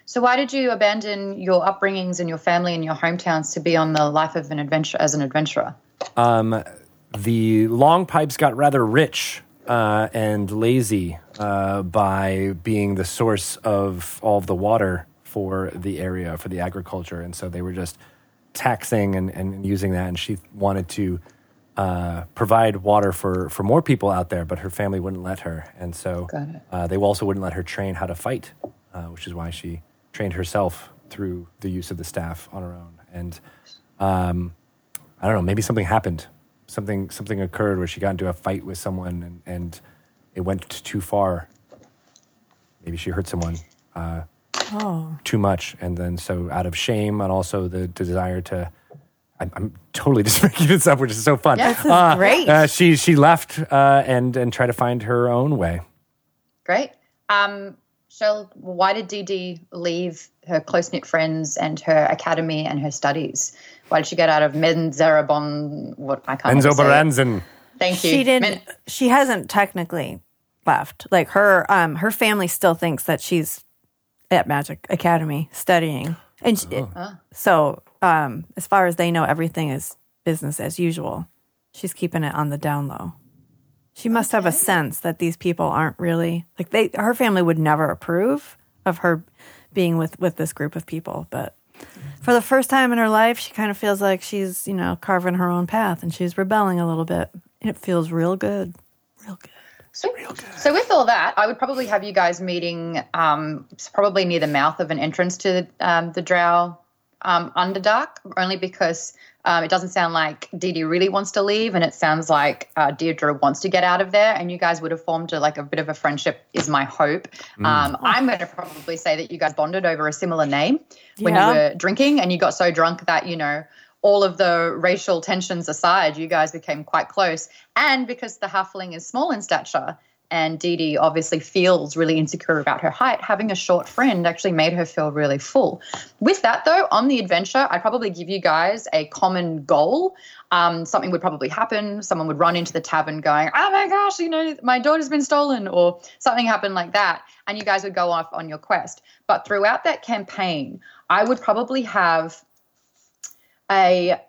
So why did you abandon your upbringings and your family and your hometowns to be on the life of an adventure as an adventurer? the Longpipes got rather rich uh, and lazy uh, by being the source of all of the water for the area for the agriculture. And so they were just taxing and, and using that. And she wanted to uh, provide water for, for more people out there but her family wouldn't let her. And so uh, they also wouldn't let her train how to fight uh, which is why she trained herself through the use of the staff on her own. And um, I don't know, maybe something happened. Something something occurred where she got into a fight with someone and, and it went too far. Maybe she hurt someone. Uh, Oh. too much. And then, so out of shame and also the desire to. I'm, I'm totally just making this up, which is so fun. Yeah. This is great. Uh, she she left uh, and and tried to find her own way. Great. Um, Shell, why did Dee Dee leave her close knit friends and her academy and her studies? Why did she get out of Menzoberranzan? What I can't Enzo ever it. Baranzan. Thank you. She didn't Men- she hasn't technically left. Like her um her family still thinks that she's at Magic Academy studying. And she, Oh. so um as far as they know everything is business as usual. She's keeping it on the down low. She must have a sense that these people aren't really like they her family would never approve of her being with with this group of people, but for the first time in her life, she kind of feels like she's, you know, carving her own path and she's rebelling a little bit. And it feels real good. Real good. So, so with all that, I would probably have you guys meeting um, probably near the mouth of an entrance to um, the Drow um, Underdark, only because um, it doesn't sound like Dee Dee really wants to leave, and it sounds like uh, Deirdre wants to get out of there. And you guys would have formed a, like a bit of a friendship, is my hope. Um, I'm going to probably say that you guys bonded over a similar name when Yeah. you were drinking, and you got so drunk that you know all of the racial tensions aside, you guys became quite close. And because the halfling is small in stature, and Dee Dee obviously feels really insecure about her height, having a short friend actually made her feel really full. With that, though, on the adventure, I'd probably give you guys a common goal. Um, something would probably happen. Someone would run into the tavern going, Oh my gosh, you know, my daughter's been stolen, or something happened like that. And you guys would go off on your quest. But throughout that campaign, I would probably have a,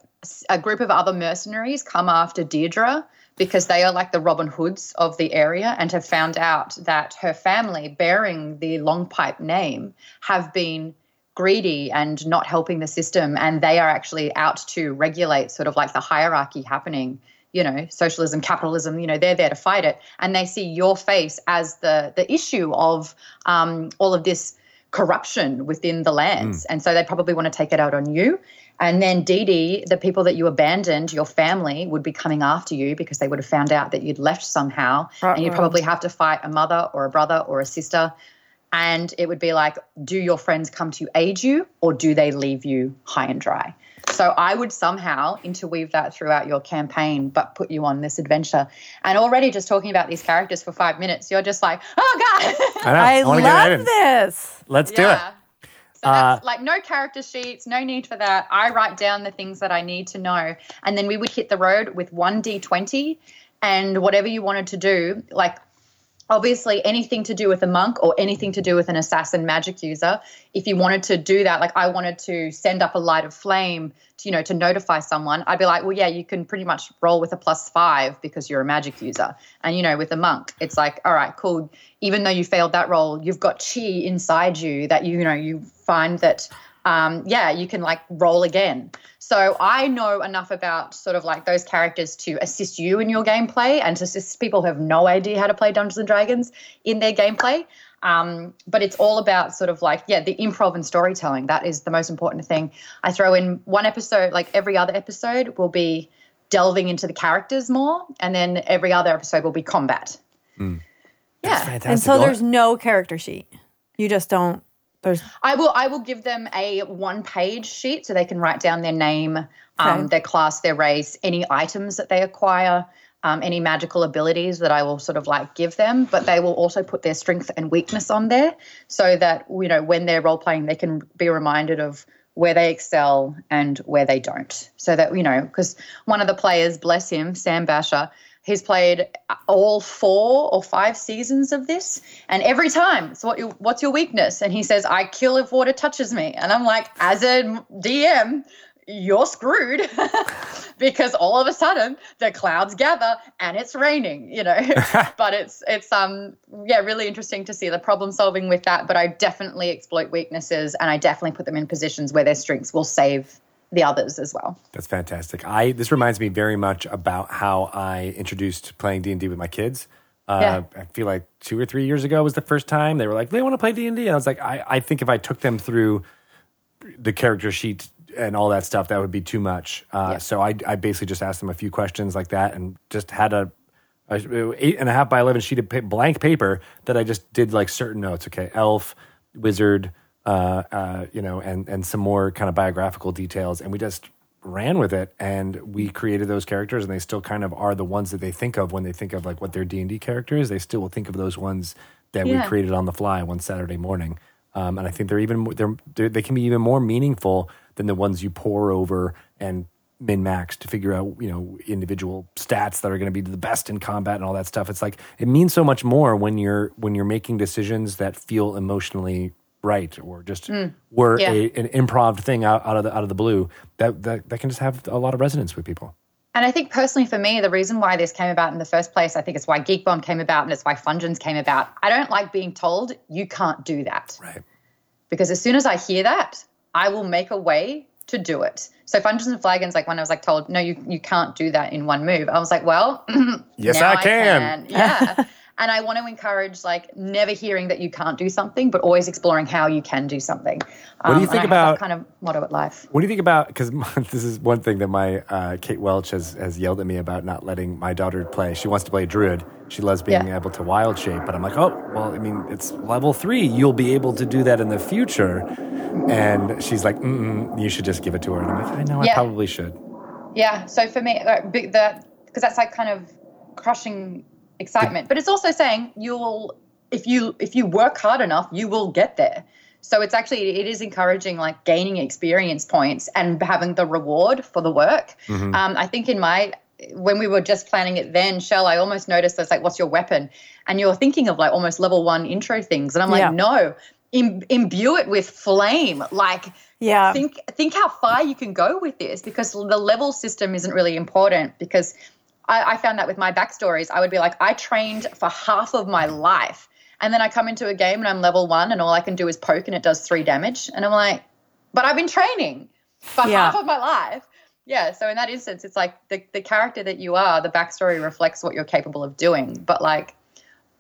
a group of other mercenaries come after Deirdre because they are like the Robin Hoods of the area and have found out that her family, bearing the Longpipe name, have been greedy and not helping the system. And they are actually out to regulate sort of like the hierarchy happening. You know, socialism, capitalism. You know, they're there to fight it, and they see your face as the the issue of um, all of this corruption within the lands. And so they probably want to take it out on you. And then Dee Dee, the people that you abandoned, your family, would be coming after you because they would have found out that you'd left somehow. And you'd Uh-oh. probably have to fight a mother or a brother or a sister. And it would be like, do your friends come to aid you or do they leave you high and dry? So I would somehow interweave that throughout your campaign, but put you on this adventure. And already just talking about these characters for five minutes, you're just like, oh God. I know. I, wanna get right love this. Let's do it. So that's Uh, like no character sheets, no need for that. I write down the things that I need to know. And then we would hit the road with 1d20 and whatever you wanted to do, like obviously anything to do with a monk or anything to do with an assassin magic user if you wanted to do that like i wanted to send up a light of flame to you know to notify someone i'd be like well yeah you can pretty much roll with a plus five because you're a magic user. And you know with a monk it's like all right cool. Even though you failed that roll you've got chi inside you that you, you know you find that um, yeah, you can like roll again. So I know enough about sort of like those characters to assist you in your gameplay and to assist people who have no idea how to play Dungeons and Dragons in their gameplay. Um, but it's all about sort of like, yeah, the improv and storytelling. That is the most important thing. I throw in one episode, like every other episode will be delving into the characters more, and then every other episode will be combat. Yeah. And so there's no character sheet. You just don't. There's I will I will give them a one page sheet so they can write down their name, um, their class, their race, any items that they acquire, um, any magical abilities that I will sort of like give them. But they will also put their strength and weakness on there so that you know when they're role playing, they can be reminded of where they excel and where they don't. So that you know, because one of the players, bless him, Sam Basher. He's played all four or five seasons of this, and every time, so what? You, what's your weakness? And he says, "I kill if water touches me." And I'm like, as a DM, you're screwed because all of a sudden the clouds gather and it's raining. You know, but it's it's um yeah really interesting to see the problem solving with that. But I definitely exploit weaknesses, and I definitely put them in positions where their strengths will save the others as well. That's fantastic. I this reminds me very much about how I introduced playing D and D with my kids. Uh, Yeah. I feel like two or three years ago was the first time they were like, they want to play D and D, and I was like, I, I think if I took them through the character sheet and all that stuff, that would be too much. Uh, Yeah. So I, I basically just asked them a few questions like that, and just had a, a eight and a half by eleven sheet of blank paper that I just did like certain notes. Okay, elf, wizard, uh, uh, you know, and and some more kind of biographical details, and we just ran with it and we created those characters and they still kind of are the ones that they think of when they think of like what their d&d character is. They still will think of those ones that we created on the fly one saturday morning. Um, and i think they're even they're, they're they can be even more meaningful than the ones you pour over and min max to figure out you know individual stats that are going to be the best in combat and all that stuff. It's like it means so much more when you're when you're making decisions that feel emotionally right or just mm. were Yeah. a, an improv thing out, out of the out of the blue that, that that can just have a lot of resonance with people And I think personally for me, the reason why this came about in the first place, I think it's why Geek Bomb came about and it's why Fungeons came about. I don't like being told you can't do that. right Because as soon as I hear that, I will make a way to do it. So Fungeons and Flagons, like when I was like told, no, you, you can't do that in one move, I was like, well, Yes, now I can. Yeah. and I want to encourage like never hearing that you can't do something, but always exploring how you can do something. What do you Um, think and I have that about- kind of motto at life? What do you think about? Because this is one thing that my uh, Kate Welch has has yelled at me about not letting my daughter play. She wants to play druid. She loves being Yeah. able to wild shape, but I'm like, oh, well, I mean, it's level three. You'll be able to do that in the future. And she's like, Mm-mm, you should just give it to her. And I'm like, I know, I probably should. Yeah. So for me, that because that's like kind of crushing excitement, but it's also saying you'll if you if you work hard enough, you will get there. So it's actually it is encouraging like gaining experience points and having the reward for the work. Um, I think in my when we were just planning it then, Shell, I almost noticed that's like, what's your weapon? And you're thinking of like almost level one intro things, and I'm like, Yeah. no, Im- imbue it with flame, like yeah. think think how far you can go with this because the level system isn't really important because I, I found that with my backstories i would be like i trained for half of my life. And then i come into a game and i'm level one and all i can do is poke and it does three damage. And i'm like but i've been training for Yeah. half of my life. Yeah so in that instance it's like the, the character that you are the backstory reflects what you're capable of doing. But like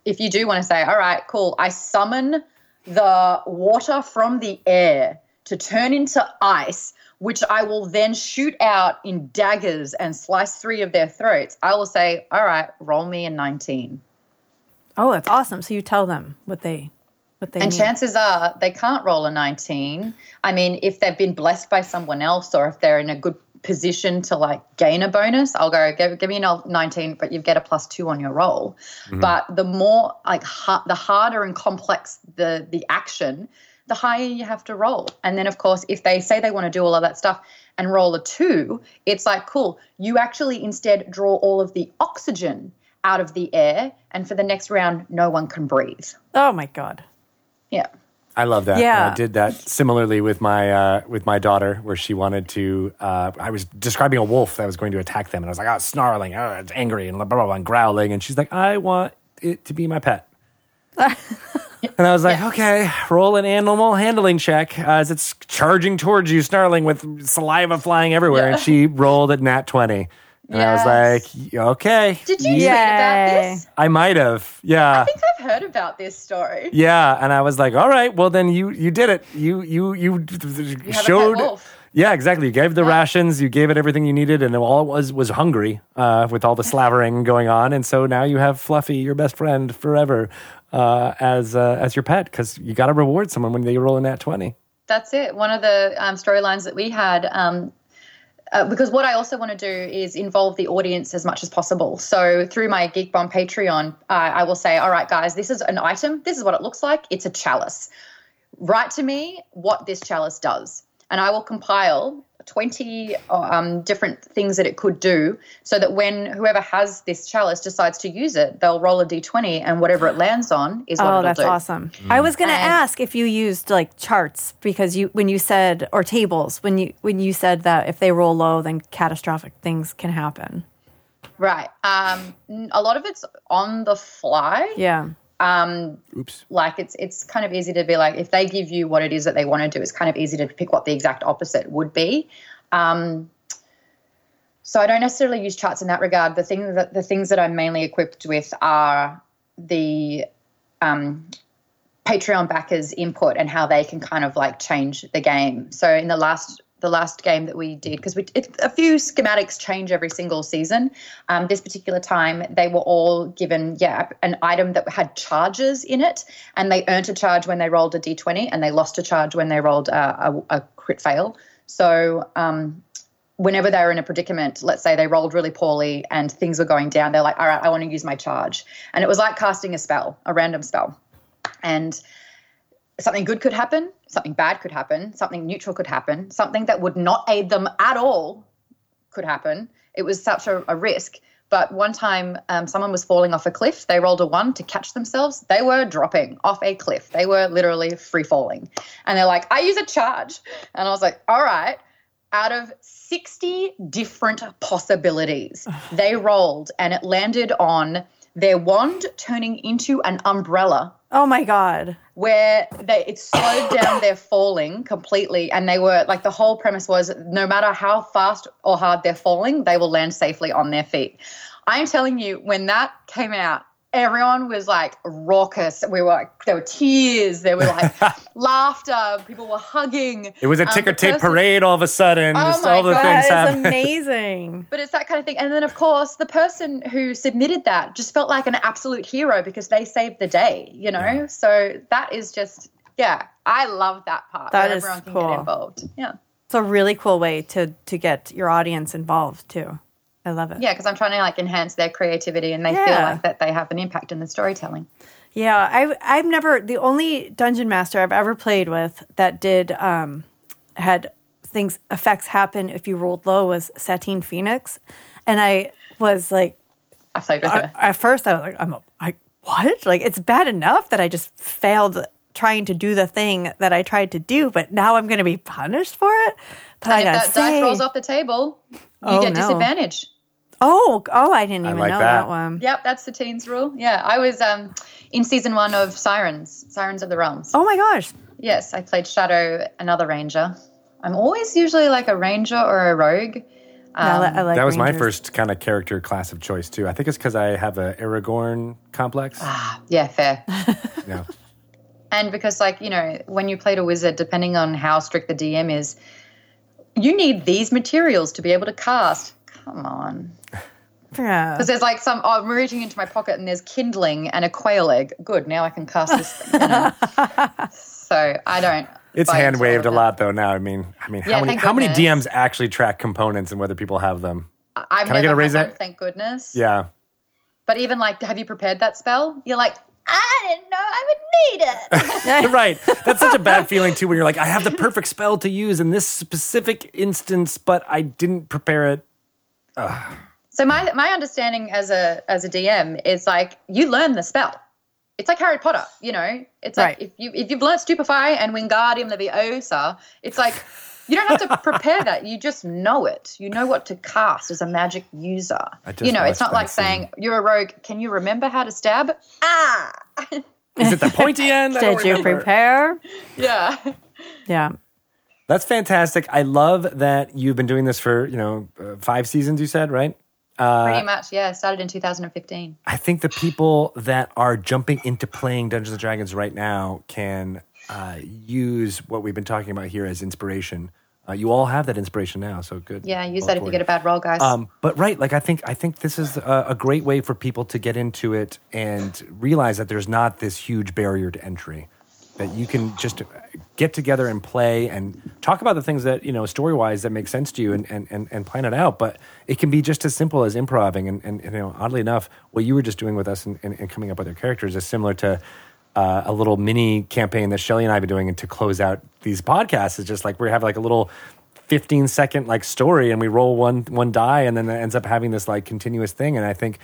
if you do want to say, all right, cool, I summon the water from the air to turn into ice, which I will then shoot out in daggers and slice three of their throats, I will say, all right, roll me a 19. Oh, that's awesome. So you tell them what they what they And need. chances are they can't roll a 19. I mean, if they've been blessed by someone else or if they're in a good position to like gain a bonus, I'll go, give, give me a 19, but you get a plus two on your roll. Mm-hmm. But the more like ha- the harder and complex the the action, the higher you have to roll. And then, of course, if they say they want to do all of that stuff and roll a two, it's like, cool, you actually instead draw all of the oxygen out of the air. And for the next round, no one can breathe. oh my god. Yeah. I love that. Yeah. And I did that similarly with my uh, with my daughter, where she wanted to. Uh, I was describing a wolf that was going to attack them, and I was like, "Oh, snarling, oh, it's angry, and blah, blah blah blah, and growling." And she's like, "I want it to be my pet." And I was like, okay, roll an animal handling check uh, as it's charging towards you, snarling with saliva flying everywhere. And she rolled at nat 20. And I was like, okay. Did you Yay. tweet about this? I might have. Yeah. I think I've heard about this story. Yeah, and I was like, "All right, well then you you did it. You you you, have a showed." Yeah, exactly. You gave the rations, you gave it everything you needed, and all it was was hungry uh, with all the slavering going on. And so now you have Fluffy, your best friend forever, uh, as uh, as your pet because you got to reward someone when they roll in that twenty. That's it. One of the um, storylines that we had. Um, uh, because what I also want to do is involve the audience as much as possible. So through my Geek Bomb Patreon, I will say, all right, guys, this is an item. This is what it looks like. It's a chalice. Write to me what this chalice does, and I will compile 20 um, different things that it could do so that when whoever has this chalice decides to use it, they'll roll a d20 and whatever it lands on is what Oh, it'll that's do. awesome. I was going to ask if you used like charts because you when you said or tables when you when you said that if they roll low then catastrophic things can happen. Right. Um, n- a lot of it's on the fly. Yeah. Um, Oops. like it's it's kind of easy to be like if they give you what it is that they want to do, it's kind of easy to pick what the exact opposite would be. Um, so I don't necessarily use charts in that regard. The thing that the things that I'm mainly equipped with are the um, Patreon backers' input and how they can kind of like change the game. So in the last the last game that we did, because a few schematics change every single season. Um, this particular time, they were all given yeah an item that had charges in it, and they earned a charge when they rolled a d20, and they lost a charge when they rolled a, a, a crit fail. So um, whenever they were in a predicament, let's say they rolled really poorly and things were going down, they're like, all right, I want to use my charge. And it was like casting a spell, a random spell. And something good could happen, something bad could happen, something neutral could happen, something that would not aid them at all could happen. It was such a, a risk. But one time, um, someone was falling off a cliff. They rolled a one to catch themselves. They were dropping off a cliff. They were literally free falling. And they're like, I use a charge. And I was like, all right. Out of 60 different possibilities, they rolled and it landed on their wand turning into an umbrella Oh my god. where they it slowed down their falling completely and they were like the whole premise was no matter how fast or hard they're falling they will land safely on their feet i'm telling you when that came out everyone was like raucous we were there were tears there were like laughter people were hugging It was a Um, ticker the tape person- parade all of a sudden. Oh just my all the God, things That is happening. amazing. But it's that kind of thing. And then, of course, the person who submitted that just felt like an absolute hero because they saved the day, you know? So that is just, yeah, I love that part. That is everyone can cool. get involved. Yeah. It's a really cool way to to get your audience involved too. I love it. Yeah, because I'm trying to like enhance their creativity and they feel like that they have an impact in the storytelling. Yeah, I I've never the only dungeon master I've ever played with that did um had things effects happen if you rolled low was Satine Phoenix, and I was like I played with her. at first I was like I'm a, I what like it's bad enough that I just failed trying to do the thing that I tried to do, but now I'm going to be punished for it. But I if gotta that say, dice rolls off the table, you Oh, get no. disadvantage. oh oh I didn't even like know that. that one. Yep, that's the teens rule. Yeah, I was um, in season one of Sirens, Sirens of the Realms. Oh my gosh, Yes, I played Shadow, another ranger. I'm always usually like a ranger or a rogue. Yeah, I like that was my first kind of character class of choice too. I think it's because I have a Aragorn complex. Ah, yeah, fair. yeah. And because, like, you know, when you played a wizard, depending on how strict the DM is, you need these materials to be able to cast. Come on. Yeah. Because there's like some, oh, I'm reaching into my pocket and there's kindling and a quail egg. Good, now I can cast this thing. you know? so I don't. It's hand waved a lot though now. I mean, I mean, how Yeah, many thank how many. DMs actually track components and whether people have them? I've Can I never get a raise them, it? Thank goodness. Yeah. But even like, have you prepared that spell? You're like, I didn't know I would need it. right. That's such a bad feeling too when you're like, I have the perfect spell to use in this specific instance, but I didn't prepare it. So my my understanding as a as a DM is like you learn the spell. It's like Harry Potter, you know. It's like Right. if you if you've learned Stupefy and Wingardium Leviosa, it's like you don't have to prepare that. You just know it. You know what to cast as a magic user. I just You know, it's not like scene. saying you're a rogue. Can you remember how to stab? Ah, Is it the pointy end? Did you prepare? Yeah. Yeah. That's fantastic. I love that you've been doing this for you know uh, five seasons. You said right. Pretty much. Yeah. Started in 2015. I think the people that are jumping into playing Dungeons and Dragons right now can uh, use what we've been talking about here as inspiration. Uh, you all have that inspiration now, so good. Yeah. Use that if you get a bad roll, guys. Um, but right, like I think I think this is a, a great way for people to get into it and realize that there's not this huge barrier to entry. That you can just get together and play and talk about the things that you know story wise that make sense to you and, and, and, and plan it out. But it can be just as simple as improving and, and, and you know oddly enough, what you were just doing with us and, and, and coming up with your characters is similar to uh, a little mini campaign that Shelly and I have been doing and to close out these podcasts. Is just like we have like a little 15 second like story and we roll one one die and then it ends up having this like continuous thing and i think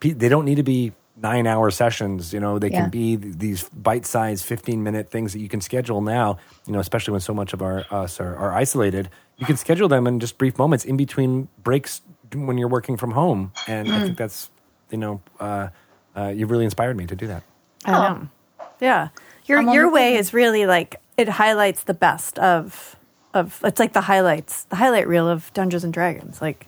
pe- they don't need to be nine hour sessions you know they Yeah. can be th- these bite-sized 15 minute things that you can schedule now you know especially when so much of our us are, are isolated you can schedule them in just brief moments in between breaks when you're working from home and i think that's you know uh, uh, you've really inspired me to do that I know. Yeah. Your I'm your way is really like it highlights the best of of it's like the highlights, the highlight reel of Dungeons and Dragons. Like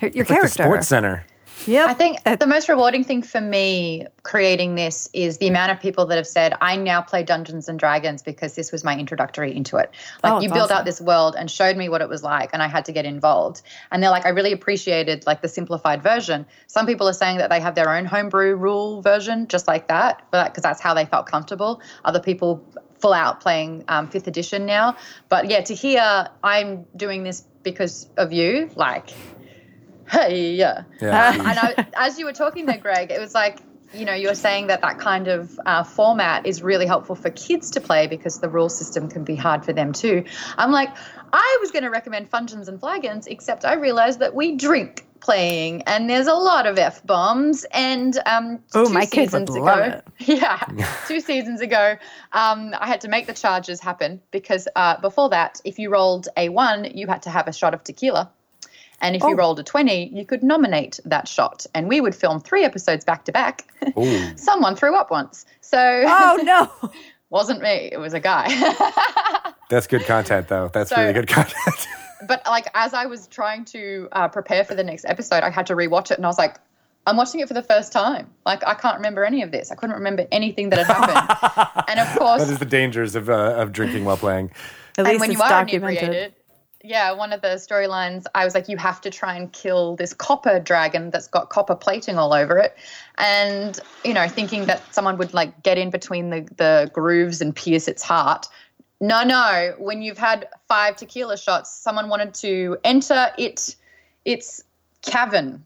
your, your It's like character. the sports center Yep. I think the most rewarding thing for me creating this is the amount of people that have said, I now play Dungeons and Dragons because this was my introductory into it. Like Oh, you built awesome. out this world and showed me what it was like, and I had to get involved. And they're like, I really appreciated like the simplified version. Some people are saying that they have their own homebrew rule version, just like that, but because that's how they felt comfortable. Other people full out playing um, fifth edition now. But yeah, to hear I'm doing this because of you, like, hey, yeah. yeah Um, and I, as you were talking there, Greg, it was like, you know, you were saying that that kind of uh, format is really helpful for kids to play because the rule system can be hard for them too. I'm like, I was going to recommend Fungeons and Flagons, except I realized that we drink playing and there's a lot of F bombs. And um, Oh, two my kids would seasons love ago, it. yeah, two seasons ago, um, I had to make the charges happen because uh, before that, if you rolled a one, you had to have a shot of tequila. And if you Oh. rolled a 20, you could nominate that shot. And we would film three episodes back to back. Someone threw up once. So oh no. wasn't me, it was a guy. that's good content though that's So- really good content but like as I was trying to uh, prepare for the next episode, I had to rewatch it and I was like, I'm watching it for the first time. Like I can't remember any of this. I couldn't remember anything that had happened. and of course, that is the dangers of, uh, of drinking while playing At and least when it's you are documented. inebriated, yeah, one of the storylines, I was like, you have to try and kill this copper dragon that's got copper plating all over it, and you know, thinking that someone would like get in between the the grooves and pierce its heart. No, no. When you've had five tequila shots, someone wanted to enter it, its cavern.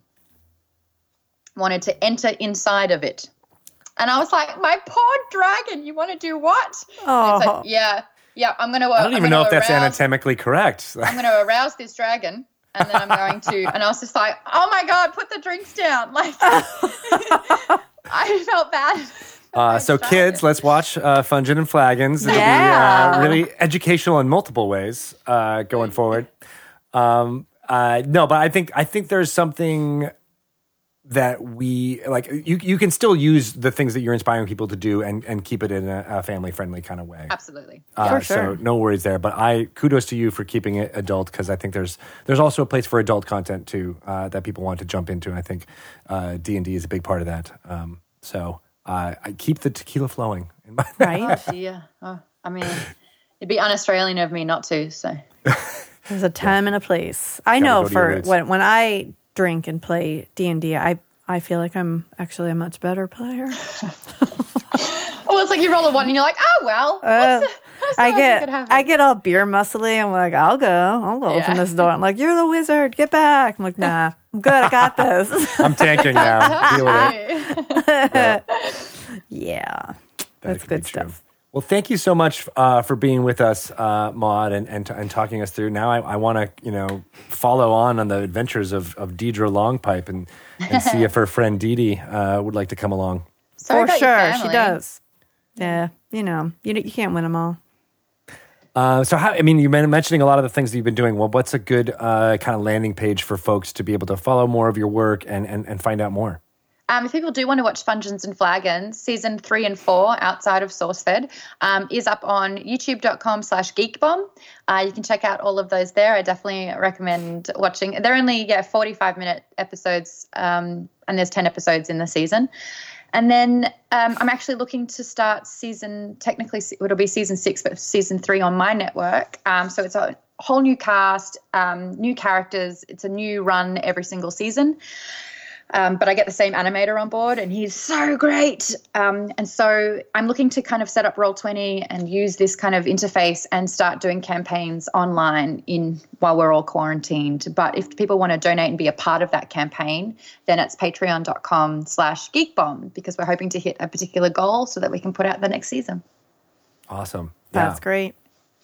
Wanted to enter inside of it. And I was like, my poor dragon, you want to do what? Oh. like, yeah, yeah, I'm going to. I don't even know if that's arouse, anatomically correct. I'm going to arouse this dragon, and then I'm going to. And I was just like, oh my god, put the drinks down! Like, I felt bad. Uh, so, Dragon. kids, let's watch uh, Fungeons and Flagons. It'll Yeah. be uh, really educational in multiple ways uh, going forward. Um, uh, no, but I think I think there's something that we like. You you can still use the things that you're inspiring people to do and and keep it in a, a family friendly kind of way. Absolutely. Uh, For sure. So no worries there. But I kudos to you for keeping it adult because I think there's there's also a place for adult content too uh, that people want to jump into. And I think uh, D and D is a big part of that. Um, so uh, I keep the tequila flowing. In my, Right? Yeah. Oh, I mean, it'd be un-Australian of me not to. So There's a time and a place. I Gotta know go to your for when when I drink and play D and D, I I feel like I'm actually a much better player. Oh, it's like you roll a one and you're like, oh well. Uh, what's the- what's the I get? I get all beer muscly. I'm like, I'll go, I'll go open this door. I'm like, you're the wizard. Get back. I'm like, nah, I'm good. I got this. I'm tanking now. Deal with it. yeah, That that's could be good true. stuff. Well, thank you so much uh, for being with us, uh, Maude, and, and and talking us through. Now, I, I want to you know follow on on the adventures of of Deirdre Longpipe and and see if her friend Dee Dee uh, would like to come along. Sorry For sure, she does. Yeah, you know, you you can't win them all. Uh, so, how? I mean, you've been mentioning a lot of the things that you've been doing. Well, what's a good uh, kind of landing page for folks to be able to follow more of your work and and, and find out more? Um, if people do want to watch Fungeons and Flagons, season three and four, outside of SourceFed, um, is up on youtube.com slash geekbomb. Uh, you can check out all of those there. I definitely recommend watching. They're only, yeah, 45 minute episodes, um, and there's 10 episodes in the season. And then um, I'm actually looking to start season, technically, it'll be season six, but season three on my network. Um, so it's a whole new cast, um, new characters. It's a new run every single season. Um, but I get the same animator on board, and he's so great. Um, and so I'm looking to kind of set up Roll20 and use this kind of interface and start doing campaigns online in while we're all quarantined. But if people want to donate and be a part of that campaign, then it's patreon.com slash geekbomb because we're hoping to hit a particular goal so that we can put out the next season. Awesome. That's Yeah. great.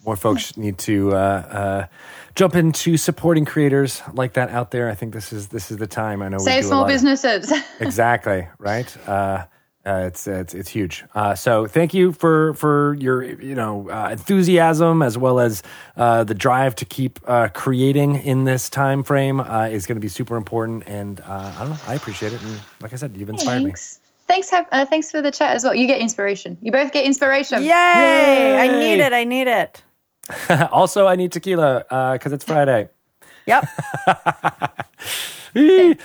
More folks need to uh, uh, jump into supporting creators like that out there. I think this is this is the time. I know we Save do small lot of- businesses. exactly right. Uh, uh, it's it's it's huge. Uh, so thank you for for your you know uh, enthusiasm as well as uh, the drive to keep uh, creating in this time frame uh, is going to be super important. And uh, I don't know, I appreciate it. And like I said, you've inspired thanks. Thanks, have, uh, thanks for the chat as well. You get inspiration. You both get inspiration. Yay! I need it. I need it. Me. also, I need tequila because it's Friday. Yep.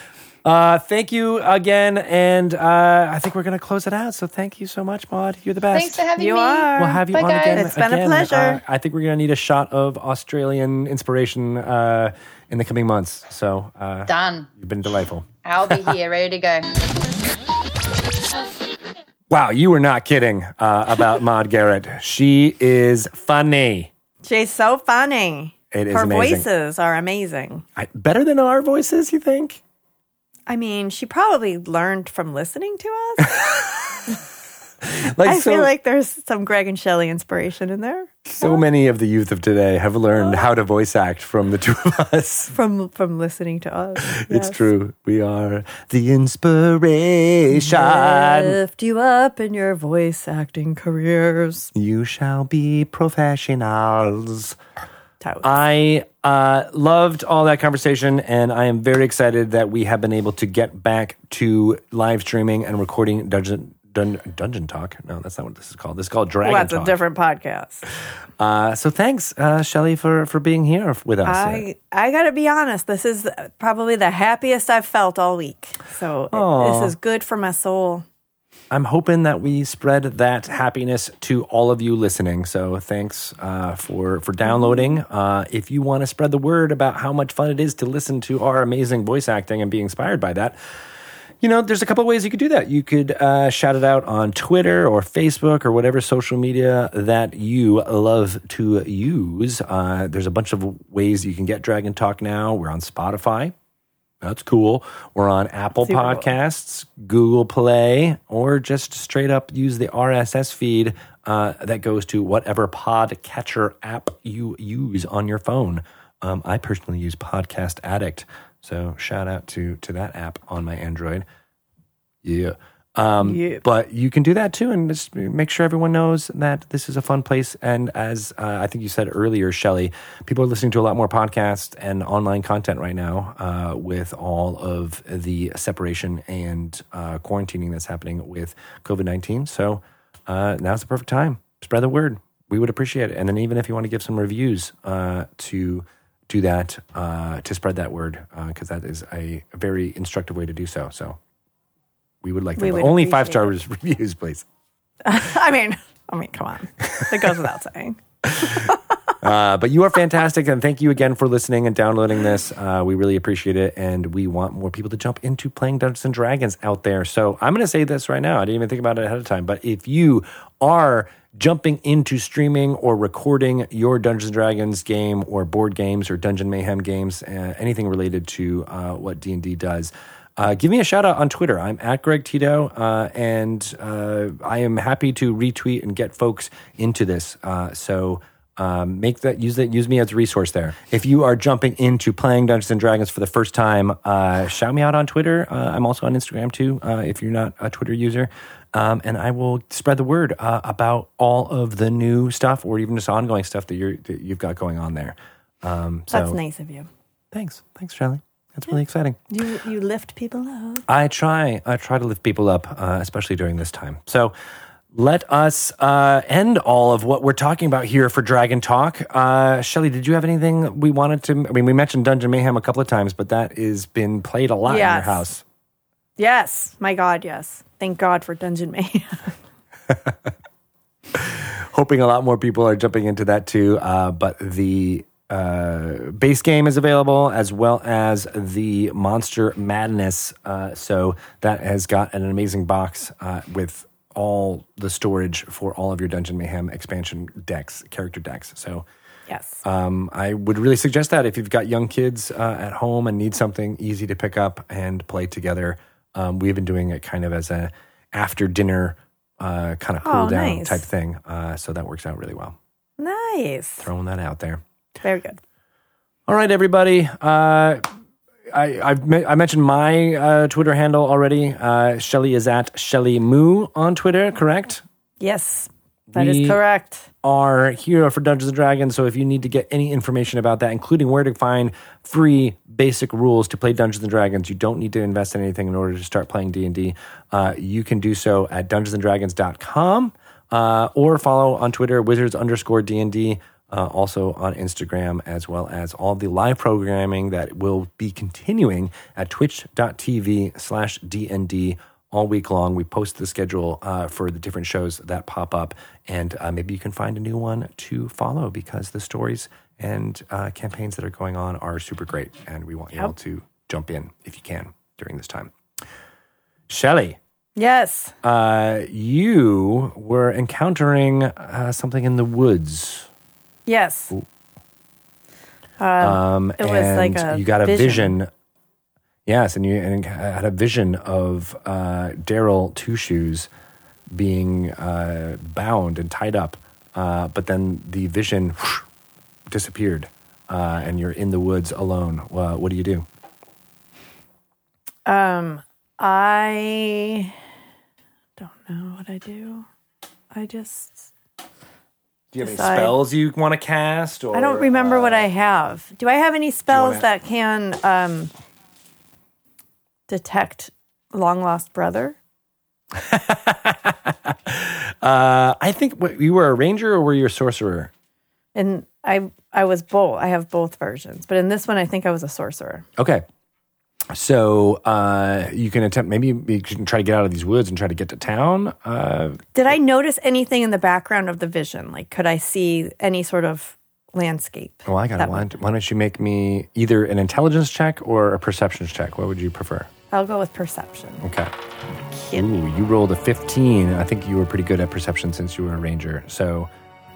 Uh, thank you again, and uh, I think we're going to close it out. So thank you so much, Maude. You're the best. Thanks for having You me. are. We'll have you Bye, on guys. again. It's been a pleasure. Uh, I think we're going to need a shot of Australian inspiration uh, in the coming months. So uh, Done. you've been delightful. I'll be here, ready to go. Wow, you were not kidding uh, about Maude Garrett. She is funny. She's so funny. It is Her amazing. voices are amazing. I, better than our voices, you think? I mean, she probably learned from listening to us. Like I so, feel like there's some Greg and Shelly inspiration in there so many of the youth of today have learned how to voice act from the two of us. from from listening to us. It's Yes. true. We are the inspiration. Lift you up in your voice acting careers. You shall be professionals. I uh, loved all that conversation, and I am very excited that we have been able to get back to live streaming and recording Dungeon Dun, Dungeon Talk. No, that's not what this is called. This is called Dragon well, that's Talk. a different podcast. uh, so thanks, uh, Shelly, for for being here with us. I I got to be honest. This is probably the happiest I've felt all week. So it- this is good for my soul. I'm hoping that we spread that happiness to all of you listening. So thanks uh, for for downloading. Uh, if you want to spread the word about how much fun it is to listen to our amazing voice acting and be inspired by that, you know, there's a couple ways you could do that. You could uh, shout it out on Twitter or Facebook or whatever social media that you love to use. Uh, there's a bunch of ways you can get Dragon Talk now. We're on Spotify. That's cool. We're on Apple Super cool. Podcasts, Google Play, or just straight up use the RSS feed uh, that goes to whatever podcatcher app you use on your phone. Um, I personally use Podcast Addict, so shout out to to that app on my Android. Yeah. Um, Yeah. But you can do that too, and just make sure everyone knows that this is a fun place. And as uh, I think you said earlier, Shelly, people are listening to a lot more podcasts and online content right now uh, with all of the separation and uh, quarantining that's happening with COVID 19. So uh, now's the perfect time. Spread the word. We would appreciate it. And then even if you want to give some reviews uh, to do that, uh, to spread that word, because that is a, a very instructive way to do so. So we would like We would Only five star reviews, please. I mean, I mean, come on. It goes without saying. Uh, but you are fantastic, and thank you again for listening and downloading this. Uh, we really appreciate it, and we want more people to jump into playing Dungeons and Dragons out there. So I'm going to say this right now. I didn't even think about it ahead of time, but if you are jumping into streaming or recording your Dungeons and Dragons game or board games or Dungeon Mayhem games, uh, anything related to uh, what D and D does. Uh, give me a shout out on Twitter. I'm at Greg Tito, uh, and uh, I am happy to retweet and get folks into this. Uh, so um, make that use that use me as a resource there. If you are jumping into playing Dungeons and Dragons for the first time, uh, shout me out on Twitter. Uh, I'm also on Instagram too. Uh, if you're not a Twitter user, um, and I will spread the word uh, about all of the new stuff or even just ongoing stuff that you're that you've got going on there. Um, so That's nice of you. thanks, thanks, Charlie. That's really exciting. You you lift people up. I try. I try to lift people up, uh, especially during this time. So let us uh, end all of what we're talking about here for Dragon Talk. Uh, Shelly, did you have anything we wanted to? I mean, we mentioned Dungeon Mayhem a couple of times, but that has been played a lot in your house. Yes, my God, yes. Thank God for Dungeon Mayhem. hoping a lot more people are jumping into that too. Uh, but the uh, base game is available as well as the Monster Madness. Uh, so that has got an amazing box uh, with all the storage for all of your Dungeon Mayhem expansion decks, character decks. So. yes. Um, I would really suggest that if you've got young kids uh, at home and need something easy to pick up and play together. Um, we've been doing it kind of as a after dinner uh, kind of cool Oh, down nice. type thing. Uh, so that works out really well. nice. Throwing that out there. Very good. All right, everybody. Uh, I, I've me- I mentioned my uh, Twitter handle already. Uh, Shelly is at Shelly Moo on Twitter, correct? Yes, that is We- correct. are here for Dungeons and Dragons. So if you need to get any information about that, including where to find free basic rules to play Dungeons and Dragons, you don't need to invest in anything in order to start playing D and D. Uh, you can do so at DungeonsandDragons.com uh, or follow on Twitter Wizards underscore D and D. Uh, also on Instagram, as well as all the live programming that will be continuing at twitch.tv slash DND all week long. We post the schedule uh, for the different shows that pop up, and uh, maybe you can find a new one to follow because the stories and uh, campaigns that are going on are super great, and we want you all to jump in if you can during this time. Shelly, Yes. uh, you were encountering uh, something in the woods. Yes. Um, it was like you got a vision. vision. Yes, and you and had a vision of uh, Daryl Two Shoes being uh, bound and tied up, uh, but then the vision whoosh, disappeared, uh, and you're in the woods alone. Uh, what do you do? Um, I don't know what I do. I just Do you have any spells you want to cast? Or I don't remember what uh, I have. Do I have any spells wanna- that can um detect long lost brother? Uh, I think what, you were a ranger or were you a sorcerer? And I I was both. I have both versions, but in this one, I think I was a sorcerer. Okay. So uh, you can attempt. Maybe you can try to get out of these woods and try to get to town. Uh, Did I notice anything in the background of the vision? Like, could I see any sort of landscape? well, I got it. Why, don't- why don't you make me either an intelligence check or a perception check? What would you prefer? I'll go with perception. Okay. Ooh, you rolled a 15. I think you were pretty good at perception since you were a ranger. So,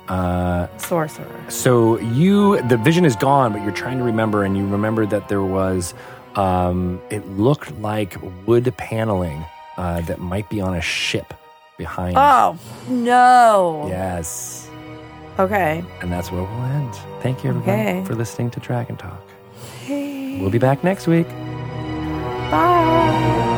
uh, Sorcerer. so you the vision is gone, but you're trying to remember, and you remember that there was. Um, it looked like wood paneling uh, that might be on a ship behind. Oh no. Yes. Okay. And that's where we'll end. Thank you, everybody, Okay. for listening to Dragon Talk. We'll be back next week. Bye.